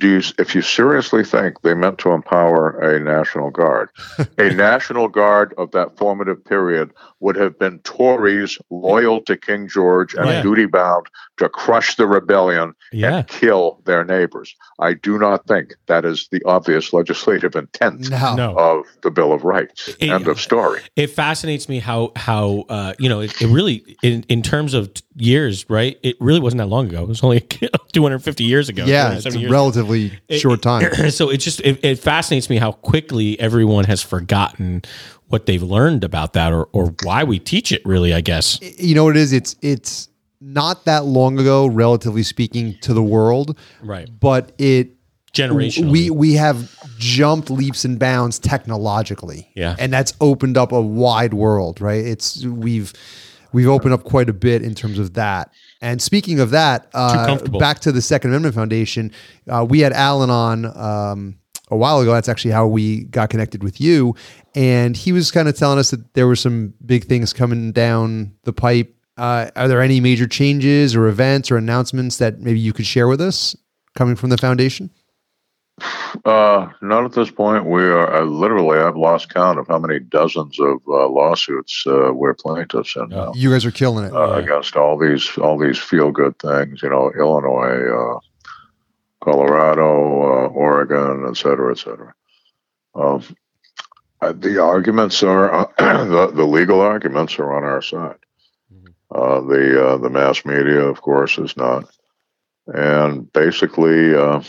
Do you, if you seriously think they meant to empower a national guard, a national guard of that formative period would have been Tories loyal to King George and Yeah. duty bound to crush the rebellion yeah, and kill their neighbors. I do not think that is the obvious legislative intent No. no. of the Bill of Rights. It- End of story. it fascinates me how how uh, you know it, it really in in terms of years right it really wasn't that long ago it was only 250 years ago Yeah, 270 it's a years relatively It- short time. so it just it, it fascinates me how quickly everyone has forgotten what they've learned about that or or why we teach it really i guess you know what it is? It's it's not that long ago, relatively speaking, to the world, right but it generationally we we have jumped leaps and bounds technologically. Yeah. And that's opened up a wide world, right? It's we've we've opened up quite a bit in terms of that. And speaking of that, uh, back to the Second Amendment Foundation, uh, we had Alan on um, a while ago. That's actually how we got connected with you. And he was kind of telling us that there were some big things coming down the pipe. Uh, are there any major changes or events or announcements that maybe you could share with us coming from the foundation? Uh, not at this point. We are I literally. I've lost count of how many dozens of uh, lawsuits uh, we're plaintiffs in now You guys are killing it. uh, against all these all these feel good things. You know, Illinois, uh, Colorado, uh, Oregon, et cetera, et cetera. Um, uh, the arguments are the, the legal arguments are on our side. Mhm. Uh, the uh, the mass media, of course, is not. And basically, uh,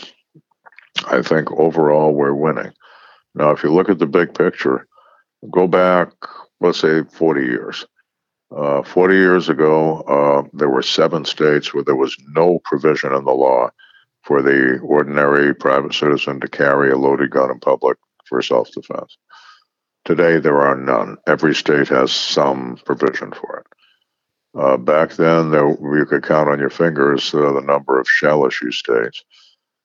I think overall we're winning. Now, if you look at the big picture, go back, let's say, 40 years. Uh, 40 years ago, uh, there were seven states where there was no provision in the law for the ordinary private citizen to carry a loaded gun in public for self defense. Today, there are none. Every state has some provision for it. Uh, back then, there, you could count on your fingers uh, the number of shall issue states.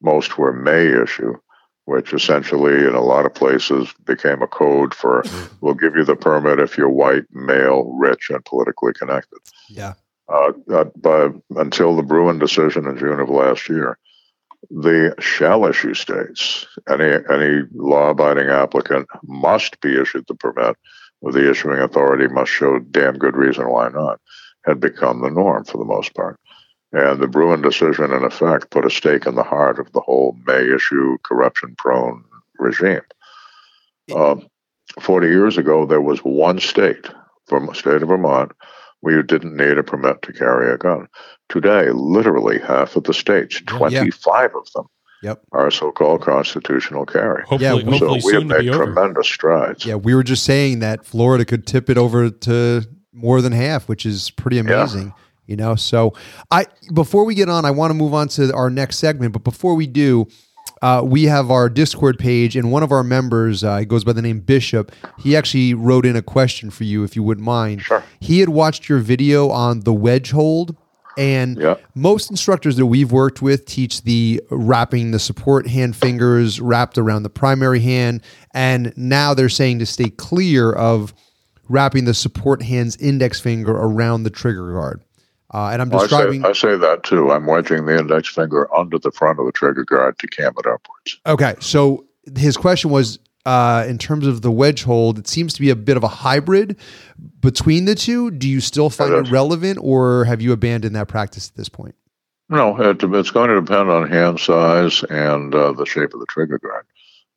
Most were may issue, which essentially, in a lot of places, became a code for we'll give you the permit if you're white, male, rich, and politically connected. Yeah. Uh, uh, but until the Bruen decision in June of last year, the shall issue states, any any law-abiding applicant must be issued the permit, the issuing authority must show damn good reason why not, had become the norm for the most part. And the Bruen decision, in effect, put a stake in the heart of the whole may issue corruption-prone regime. Um, Forty years ago, there was one state, from the state of Vermont, where you didn't need a permit to carry a gun. Today, literally half of the states, Yeah. 25 of them, Yep. are so-called constitutional carry. Hopefully, Yeah, we- So hopefully we have soon to be made over. tremendous strides. Yeah, we were just saying that Florida could tip it over to more than half, which is pretty amazing. You know, so I before we get on, I want to move on to our next segment. But before we do, uh, we have our Discord page, and one of our members, uh, he goes by the name Bishop. He actually wrote in a question for you, if you wouldn't mind. Sure. He had watched your video on the wedge hold, and Yeah. most instructors that we've worked with teach the wrapping the support hand fingers wrapped around the primary hand. And now they're saying to stay clear of wrapping the support hand's index finger around the trigger guard. Uh, and I'm Well, I, describing. say, I say that too. I'm wedging the index finger under the front of the trigger guard to cam it upwards. Okay, so his question was uh, in terms of the wedge hold, it seems to be a bit of a hybrid between the two. Do you still find It it relevant, or have you abandoned that practice at this point? No, it, it's going to depend on hand size and uh, the shape of the trigger guard.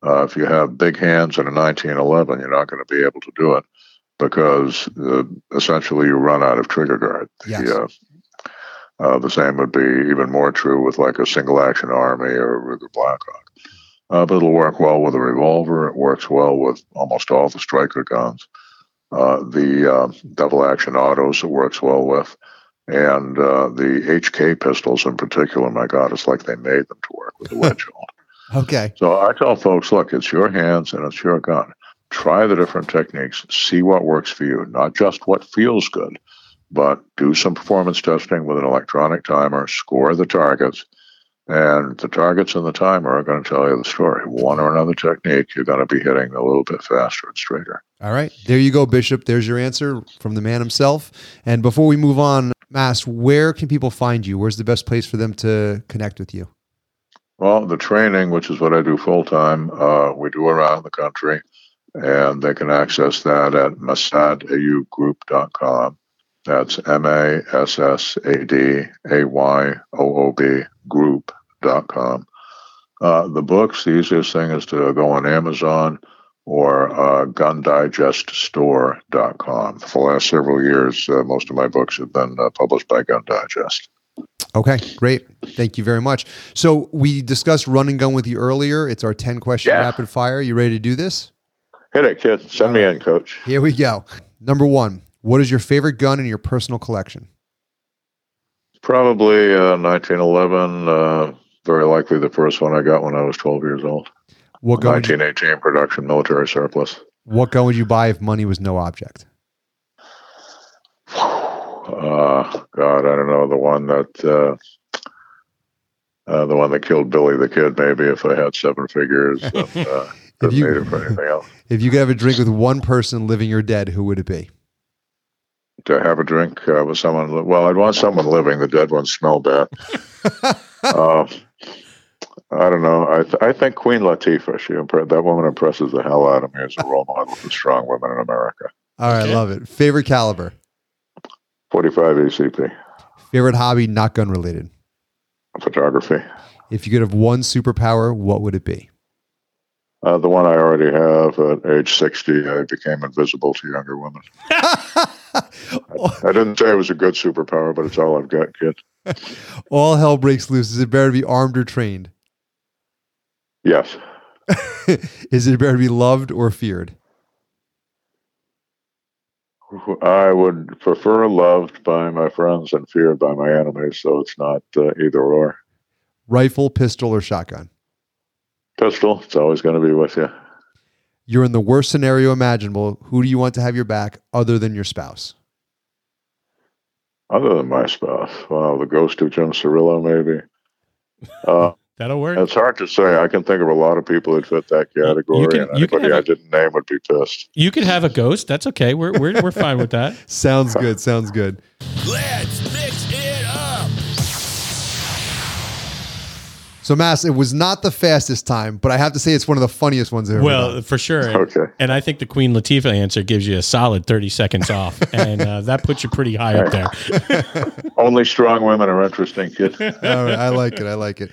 Uh, if you have big hands and a 1911, you're not going to be able to do it because uh, essentially you run out of trigger guard. The, Yes. uh, uh, the same would be even more true with like a single action army or a Ruger Blackhawk. Uh, but it'll work well with a revolver. It works well with almost all the striker guns. Uh, the uh, double action autos it works well with. And uh, the HK pistols in particular, my God, it's like they made them to work with the wedge hold. Okay. So I tell folks, look, it's your hands and it's your gun. Try the different techniques, see what works for you, not just what feels good, but do some performance testing with an electronic timer, score the targets, and the targets and the timer are going to tell you the story. One or another technique, you're going to be hitting a little bit faster and straighter. All right. There you go, Bishop. There's your answer from the man himself. And before we move on, Mas, where can people find you? Where's the best place for them to connect with you? Well, the training, which is what I do full time, uh, we do around the country, and they can access that at massadayoobgroup.com. That's M A S S A D A Y O O B group.com. Uh, the books, the easiest thing is to go on Amazon or uh, gundigeststore.com. For the last several years, uh, most of my books have been uh, published by Gun Digest. Okay, great. Thank you very much. So we discussed run and gun with you earlier. It's our 10 question Yeah. rapid fire. You ready to do this? Hit it, kid. Send me in, coach. Here we go. Number one, what is your favorite gun in your personal collection? Probably uh, 1911. Uh, very likely the first one I got when I was 12 years old. What gun, would you, 1918 production military surplus. what gun would you buy if money was no object? Uh, God, I don't know the one that uh, uh, the one that killed Billy the Kid. Maybe if I had seven figures, and, didn't you- for anything else. If you could have a drink with one person living or dead, who would it be? To have a drink uh, with someone. Well, I'd want someone living. The dead ones smell bad. uh, I don't know. I th- I think Queen Latifah. She impre- that woman impresses the hell out of me as a role model for strong women in America. All right, Okay. love it. Favorite caliber. Forty-five ACP. Favorite hobby, not gun related. photography. If you could have one superpower, what would it be? Uh, the one I already have at age sixty, I became invisible to younger women. I didn't say it was a good superpower, but it's all I've got, kid. All hell breaks loose. Is it better to be armed or trained? Yes. Is it better to be loved or feared? I would prefer loved by my friends and feared by my enemies, so it's not uh, either or. Rifle, pistol, or shotgun? Pistol, it's always going to be with you. You're in the worst scenario imaginable. Who do you want to have your back other than your spouse? Other than my spouse, wow, the ghost of Jim Cirillo, maybe. Uh, That'll work. it's hard to say. I can think of a lot of people that fit that category, can- and you anybody I didn't name would be pissed. You could have a ghost. That's okay. We're we're we're fine with that. Sounds good. Sounds good. Let's So, Mas, it was not the fastest time, but I have to say it's one of the funniest ones I've ever Well, done. for sure. And, Okay. and I think the Queen Latifah answer gives you a solid 30 seconds off. And uh, that puts you pretty high up there. Only strong women are interesting, kid. All right, I like it. I like it.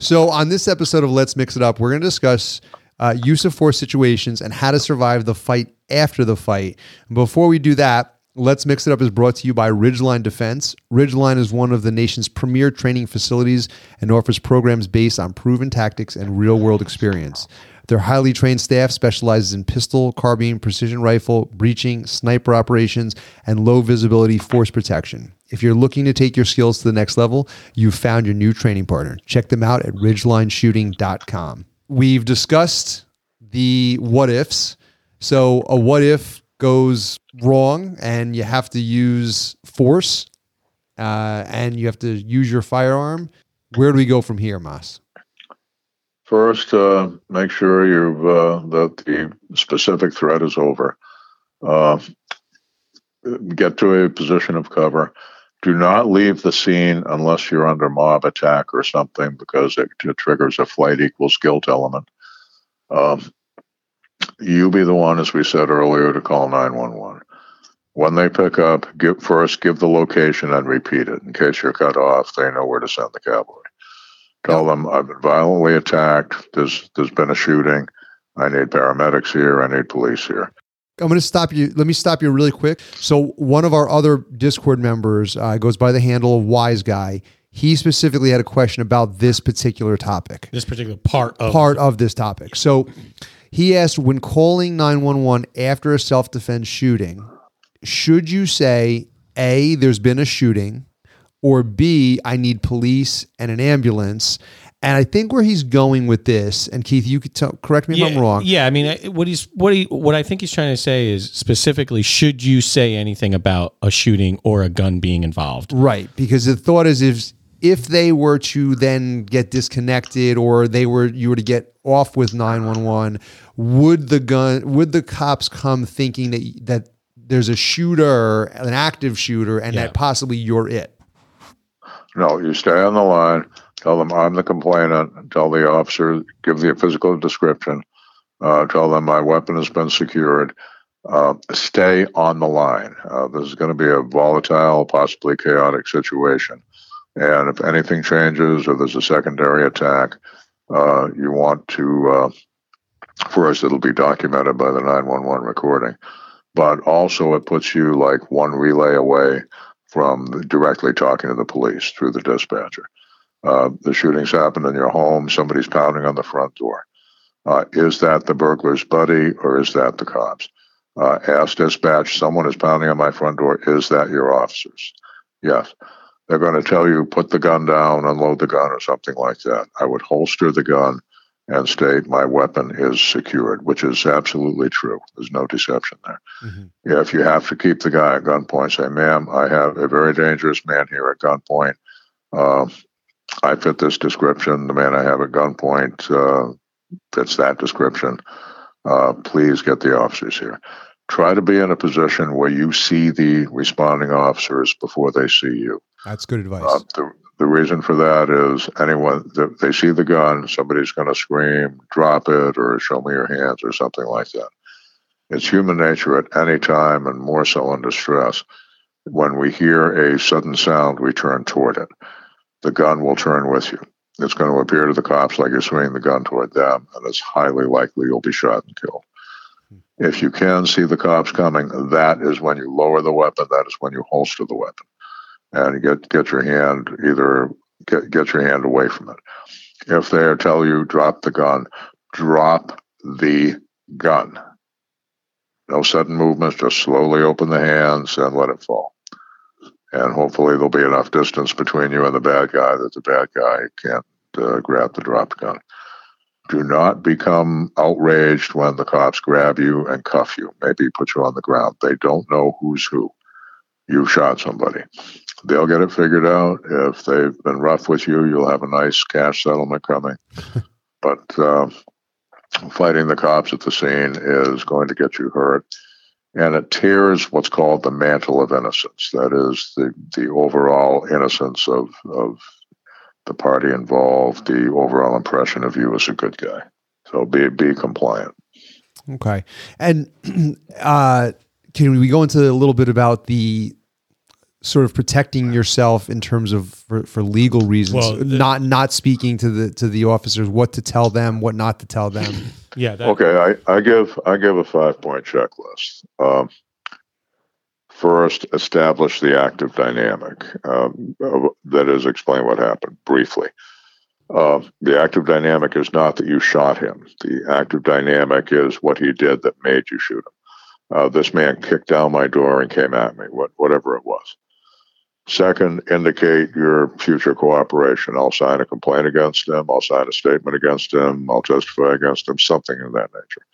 So, on this episode of Let's Mix It Up, we're going to discuss uh, use of force situations and how to survive the fight after the fight. Before we do that, Let's Mix It Up is brought to you by Ridgeline Defense. Ridgeline is one of the nation's premier training facilities and offers programs based on proven tactics and real world experience. Their highly trained staff specializes in pistol, carbine, precision rifle, breaching, sniper operations, and low visibility force protection. If you're looking to take your skills to the next level, you've found your new training partner. Check them out at ridgelineshooting.com. We've discussed the what ifs. So, a what if goes wrong and you have to use force uh, and you have to use your firearm. Where do we go from here, Mas? First, uh, make sure you've uh, that the specific threat is over. Uh, get to a position of cover. Do not leave the scene unless you're under mob attack or something, because it, it triggers a flight equals guilt element. Um, you be the one, as we said earlier, to call 911. When they pick up, give first give the location and repeat it in case you're cut off. They know where to send the cavalry. Tell them I've been violently attacked. There's there's been a shooting. I need paramedics here. I need police here. I'm going to stop you. Let me stop you really quick. So, one of our other Discord members uh, goes by the handle of Wise Guy. He specifically had a question about this particular topic, This particular part of part of this topic. So, he asked when calling 911 after a self defense shooting, should you say, A, there's been a shooting, or B, I need police and an ambulance? And I think where he's going with this, and Keith, you could tell, correct me if I'm wrong. Yeah, I mean, what he's what he what I think he's trying to say is specifically, should you say anything about a shooting or a gun being involved? Right, because the thought is if if they were to then get disconnected or they were you were to get off with 911, would the gun would the cops come thinking that that there's a shooter, an active shooter and Yeah. that possibly you're it? No, you stay on the line. Tell them I'm the complainant. Tell the officer, give the physical description. Uh, tell them my weapon has been secured. Uh, stay on the line. Uh, this is going to be a volatile, possibly chaotic situation. And if anything changes or there's a secondary attack, uh, you want to, uh, first, it'll be documented by the 911 recording. But also, it puts you like one relay away from directly talking to the police through the dispatcher. Uh, the shootings happened in your home. Somebody's pounding on the front door. Uh, is that the burglar's buddy or is that the cops? Uh, ask dispatch. Someone is pounding on my front door. Is that your officers? Yes. They're going to tell you put the gun down, unload the gun, or something like that. I would holster the gun and state my weapon is secured, which is absolutely true. There's no deception there. Mhm. Yeah, if you have to keep the guy at gunpoint, say, ma'am, I have a very dangerous man here at gunpoint. Uh, I fit this description. The man I have at gunpoint uh, fits that description. Uh, please get the officers here. Try to be in a position where you see the responding officers before they see you. That's good advice. Uh, the, the reason for that is anyone they see the gun, somebody's going to scream, drop it, or show me your hands, or something like that. It's human nature at any time, and more so under stress. When we hear a sudden sound, we turn toward it. The gun will turn with you. It's going to appear to the cops like you're swinging the gun toward them, and it's highly likely you'll be shot and killed. If you can see the cops coming, that is when you lower the weapon. That is when you holster the weapon, and get get your hand either get get your hand away from it. If they tell you drop the gun, drop the gun. No sudden movements. Just slowly open the hands and let it fall. And hopefully there'll be enough distance between you and the bad guy that the bad guy can't uh, grab the dropped gun. Do not become outraged when the cops grab you and cuff you, maybe put you on the ground. They don't know who's who. You shot somebody. They'll get it figured out. If they've been rough with you, you'll have a nice cash settlement coming. but uh, fighting the cops at the scene is going to get you hurt. And it tears what's called the mantle of innocence. That is the, the overall innocence of, of the party involved, the overall impression of you as a good guy. So be be compliant. Okay, and uh, can we go into a little bit about the sort of protecting yourself in terms of for, for legal reasons, well, the, not not speaking to the to the officers what to tell them, what not to tell them. Yeah. That, okay, I, I give I give a five point checklist. Um, First, establish the active dynamic. Um, that is, explain what happened briefly. Uh, the active dynamic is not that you shot him. The active dynamic is what he did that made you shoot him. Uh, this man kicked down my door and came at me, what, whatever it was. Second, indicate your future cooperation. I'll sign a complaint against him. I'll sign a statement against him. I'll testify against him, something of that nature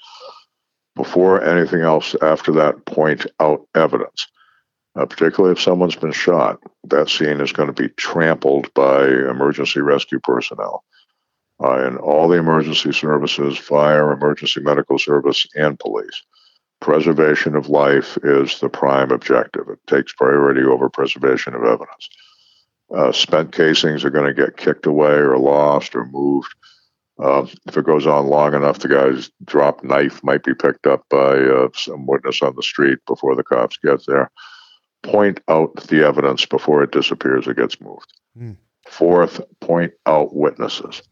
before anything else after that point out evidence. Uh, particularly if someone's been shot, that scene is going to be trampled by emergency rescue personnel. Uh, and all the emergency services, fire, emergency medical service, and police. Preservation of life is the prime objective. It takes priority over preservation of evidence. Uh, spent casings are going to get kicked away or lost or moved uh, if it goes on long enough, the guy's dropped knife might be picked up by uh, some witness on the street before the cops get there. Point out the evidence before it disappears or gets moved. Mm. Fourth, point out witnesses.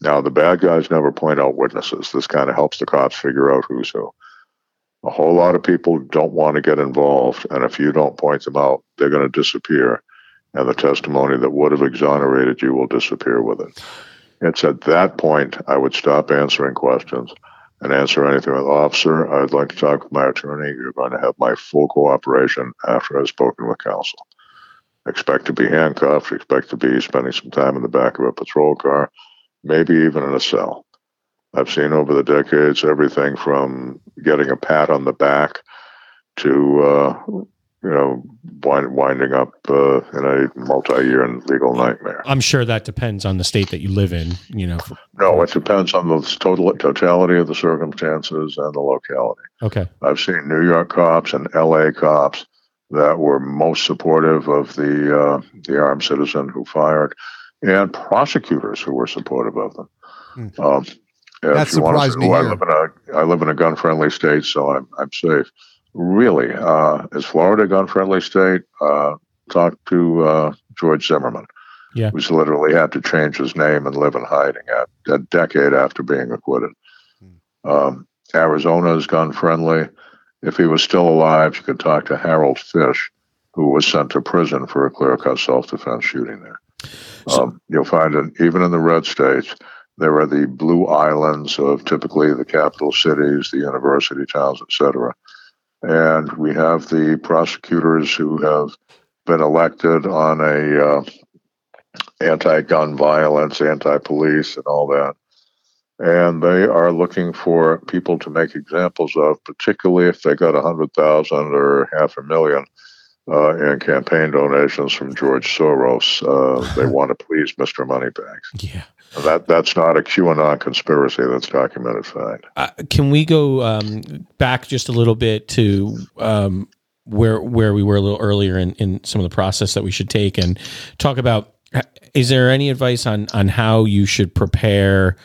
Now, the bad guys never point out witnesses. This kind of helps the cops figure out who's who. A whole lot of people don't want to get involved, and if you don't point them out, they're going to disappear, and the testimony that would have exonerated you will disappear with it. It's at that point I would stop answering questions and answer anything with officer. I'd like to talk with my attorney. You're going to have my full cooperation after I've spoken with counsel. Expect to be handcuffed, expect to be spending some time in the back of a patrol car, maybe even in a cell. I've seen over the decades everything from getting a pat on the back to uh, you know, wind, winding up uh, in a multi-year legal nightmare. I'm sure that depends on the state that you live in. You know, for, no, it depends on the total totality of the circumstances and the locality. Okay, I've seen New York cops and L.A. cops that were most supportive of the uh, the armed citizen who fired, and prosecutors who were supportive of them. Hmm. Um, that surprised me. I live in a I live in a gun-friendly state, so I'm I'm safe really, uh, is Florida a gun friendly state? Uh, talk to uh, George Zimmerman, yeah. who's literally had to change his name and live in hiding at, a decade after being acquitted. Hmm. Um, Arizona is gun friendly. If he was still alive, you could talk to Harold Fish, who was sent to prison for a clear cut self defense shooting there. So, um, you'll find it even in the red states. There are the blue islands of typically the capital cities, the university towns, etc and we have the prosecutors who have been elected on a uh, anti-gun violence, anti-police, and all that. And they are looking for people to make examples of, particularly if they got a hundred thousand or half a million uh, in campaign donations from George Soros. Uh, they want to please Mr. Moneybags. Yeah. That that's not a QAnon conspiracy. That's documented fact. Uh, can we go um, back just a little bit to um, where where we were a little earlier in, in some of the process that we should take and talk about is there any advice on on how you should prepare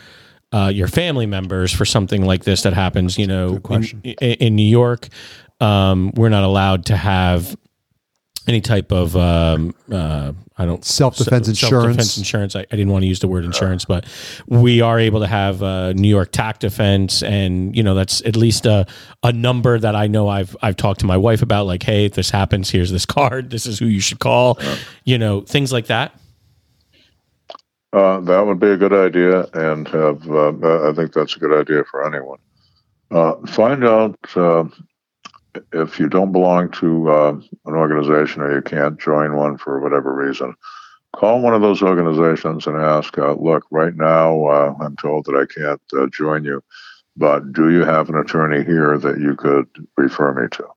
uh, your family members for something like this that happens? You know, in, in, New York, um, we're not allowed to have any type of um, uh, I don't self defense insurance. Self defense insurance. I, I, didn't want to use the word insurance, but we are able to have uh, New York TAC defense, and you know that's at least a a number that I know I've I've talked to my wife about. Like, hey, if this happens, here's this card. This is who you should call. You know, things like that. Uh, that would be a good idea, and have uh, I think that's a good idea for anyone. Uh, find out uh, if you don't belong to uh, an organization or you can't join one for whatever reason. Call one of those organizations and ask. Uh, Look, right now I'm told that I can't join you, but do you have an attorney here that you could refer me to?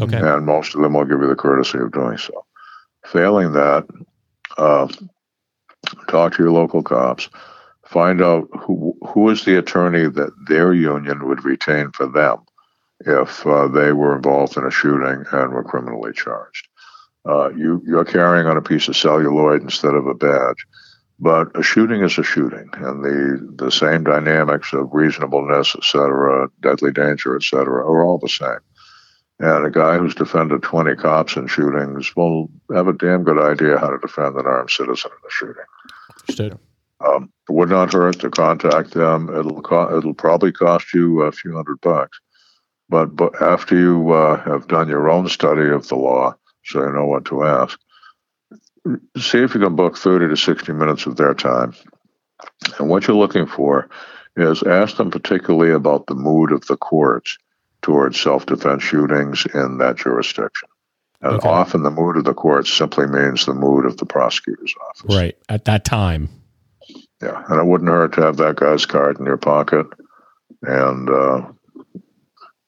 Okay. And most of them will give you the courtesy of doing so. Failing that, talk to your local cops, find out who who is the attorney that their union would retain for them if uh, they were involved in a shooting and were criminally charged. Uh, you you're carrying on a piece of celluloid instead of a badge, but a shooting is a shooting, and the the same dynamics of reasonableness, et cetera, deadly danger, et cetera, are all the same. And a guy who's defended 20 cops in shootings will have a damn good idea how to defend an armed citizen in a shooting. Understood. Um, it would not hurt to contact them. It'll co- it'll probably cost you a few hundred bucks, but but after you uh, have done your own study of the law, so you know what to ask, see if you can book 30 to 60 minutes of their time. And what you're looking for is ask them particularly about the mood of the courts towards self defense shootings in that jurisdiction. And okay. often the mood of the courts simply means the mood of the prosecutor's office. Right. At that time. Yeah. And it wouldn't hurt to have that guy's card in your pocket and, uh,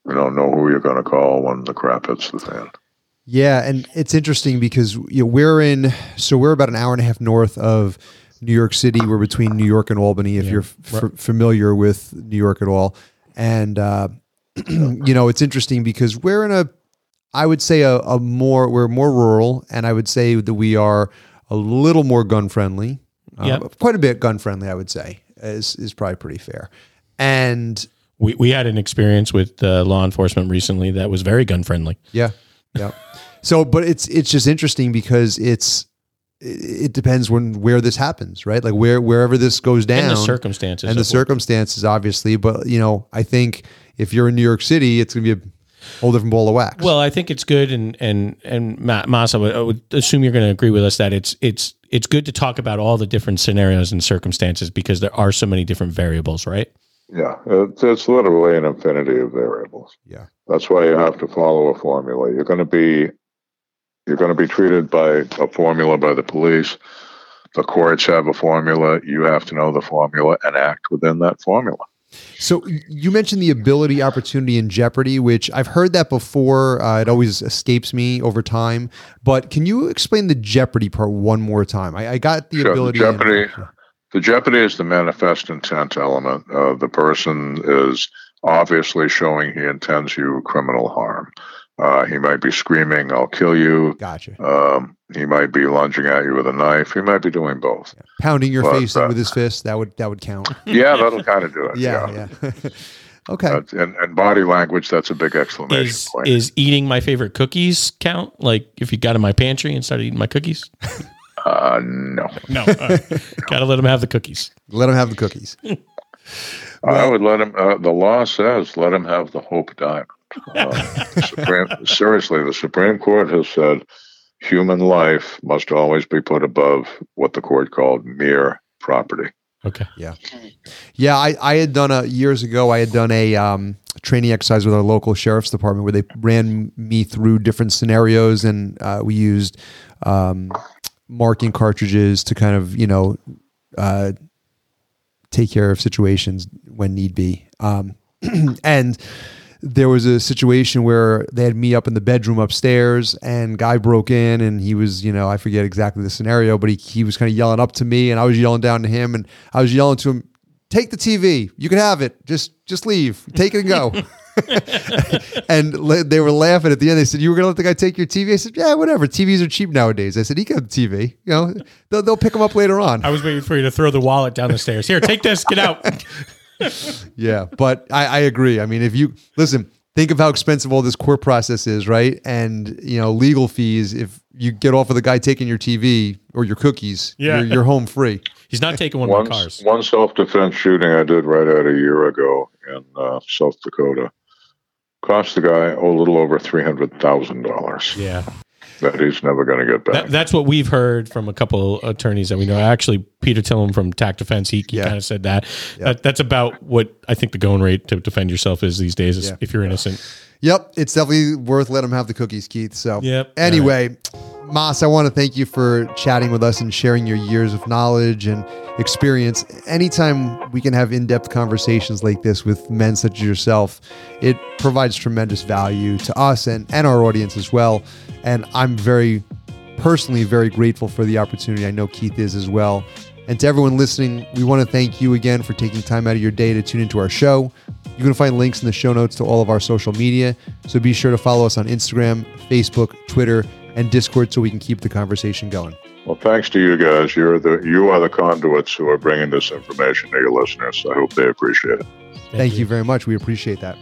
you don't know who you're going to call when the crap hits the fan. Yeah. And it's interesting because you know, we're in, so we're about an hour and a half north of New York City. We're between New York and Albany, if yeah. you're f- familiar with New York at all. And, uh, you know, it's interesting because we're in a, I would say a, a more, we're more rural, and I would say that we are a little more gun friendly. Uh, yep. quite a bit gun friendly, I would say, is is probably pretty fair. And we we had an experience with uh, law enforcement recently that was very gun friendly. Yeah, yeah. so, but it's it's just interesting because it's it depends when where this happens, right? Like where wherever this goes down, and the circumstances, and the circumstances, obviously. But you know, I think if you're in New York City, it's going to be a whole different ball of wax. Well, I think it's good, and and and Mas, would, I would assume you're going to agree with us that it's it's it's good to talk about all the different scenarios and circumstances because there are so many different variables, right? Yeah, it's, it's literally an infinity of variables. Yeah, that's why you have to follow a formula. You're going to be you're going to be treated by a formula by the police. The courts have a formula. You have to know the formula and act within that formula. So you mentioned the ability, opportunity, and jeopardy, which I've heard that before. Uh, it always escapes me over time. But can you explain the jeopardy part one more time? I, I got the sure, ability. Jeopardy. And, the jeopardy is the manifest intent element. Uh, the person is obviously showing he intends you criminal harm. Uh, he might be screaming, "I'll kill you." Gotcha. Um, he might be lunging at you with a knife. He might be doing both. Yeah. Pounding your but, face uh, with his fist. That would that would count. Yeah, that'll kind of do it. yeah, yeah. yeah. okay. Uh, and, and body language. That's a big exclamation is, point. Is eating my favorite cookies count? Like if you got in my pantry and started eating my cookies? uh, no. No. Gotta let him have the cookies. Let him have the cookies. well, I would let him. Uh, the law says let him have the Hope Diamond. Uh, Supreme, seriously, the Supreme Court has said human life must always be put above what the court called mere property. Okay. Yeah. Yeah. I, I had done a years ago, I had done a um, training exercise with our local sheriff's department where they ran me through different scenarios and uh, we used um, marking cartridges to kind of, you know, uh, take care of situations when need be. Um, and, there was a situation where they had me up in the bedroom upstairs and guy broke in and he was, you know, I forget exactly the scenario, but he, he was kind of yelling up to me and I was yelling down to him and I was yelling to him, take the TV. You can have it. Just, just leave, take it and go. and la- they were laughing at the end. They said, "You were going to let the guy take your TV?" I said, "Yeah, whatever. TVs are cheap nowadays." I said, "He can have a TV. You know, they'll, they'll pick him up later on." I was waiting for you to throw the wallet down the stairs. Here, take this. Get out. Yeah, but I, I agree. I mean, if you listen, think of how expensive all this court process is, right? And you know, legal fees. If you get off of the guy taking your TV or your cookies, Yeah. you're, you're home free. He's not taking one of One, my cars. one self defense shooting I did right out a year ago in uh, South Dakota cost the guy a little over three hundred thousand dollars Yeah. that he's never going to get back. That, that's what we've heard from a couple attorneys that we know. Actually, Peter Tilem from Tac Defense, he, he Yeah. kind of said that. that. That's about what I think the going rate to defend yourself is these days, is Yeah. if you're innocent. Yep, it's definitely worth letting them have the cookies, Keith. So, Yep. Anyway, Mas, I want to thank you for chatting with us and sharing your years of knowledge and experience. Anytime we can have in-depth conversations like this with men such as yourself, it provides tremendous value to us and and our audience as well. And I'm very personally very grateful for the opportunity. I know Keith is as well. And to everyone listening, we want to thank you again for taking time out of your day to tune into our show. You can find links in the show notes to all of our social media. So be sure to follow us on Instagram, Facebook, Twitter, and Discord so we can keep the conversation going. well, thanks to you guys. You're the you are the conduits who are bringing this information to your listeners. I hope they appreciate it. Thank you very much. We appreciate that.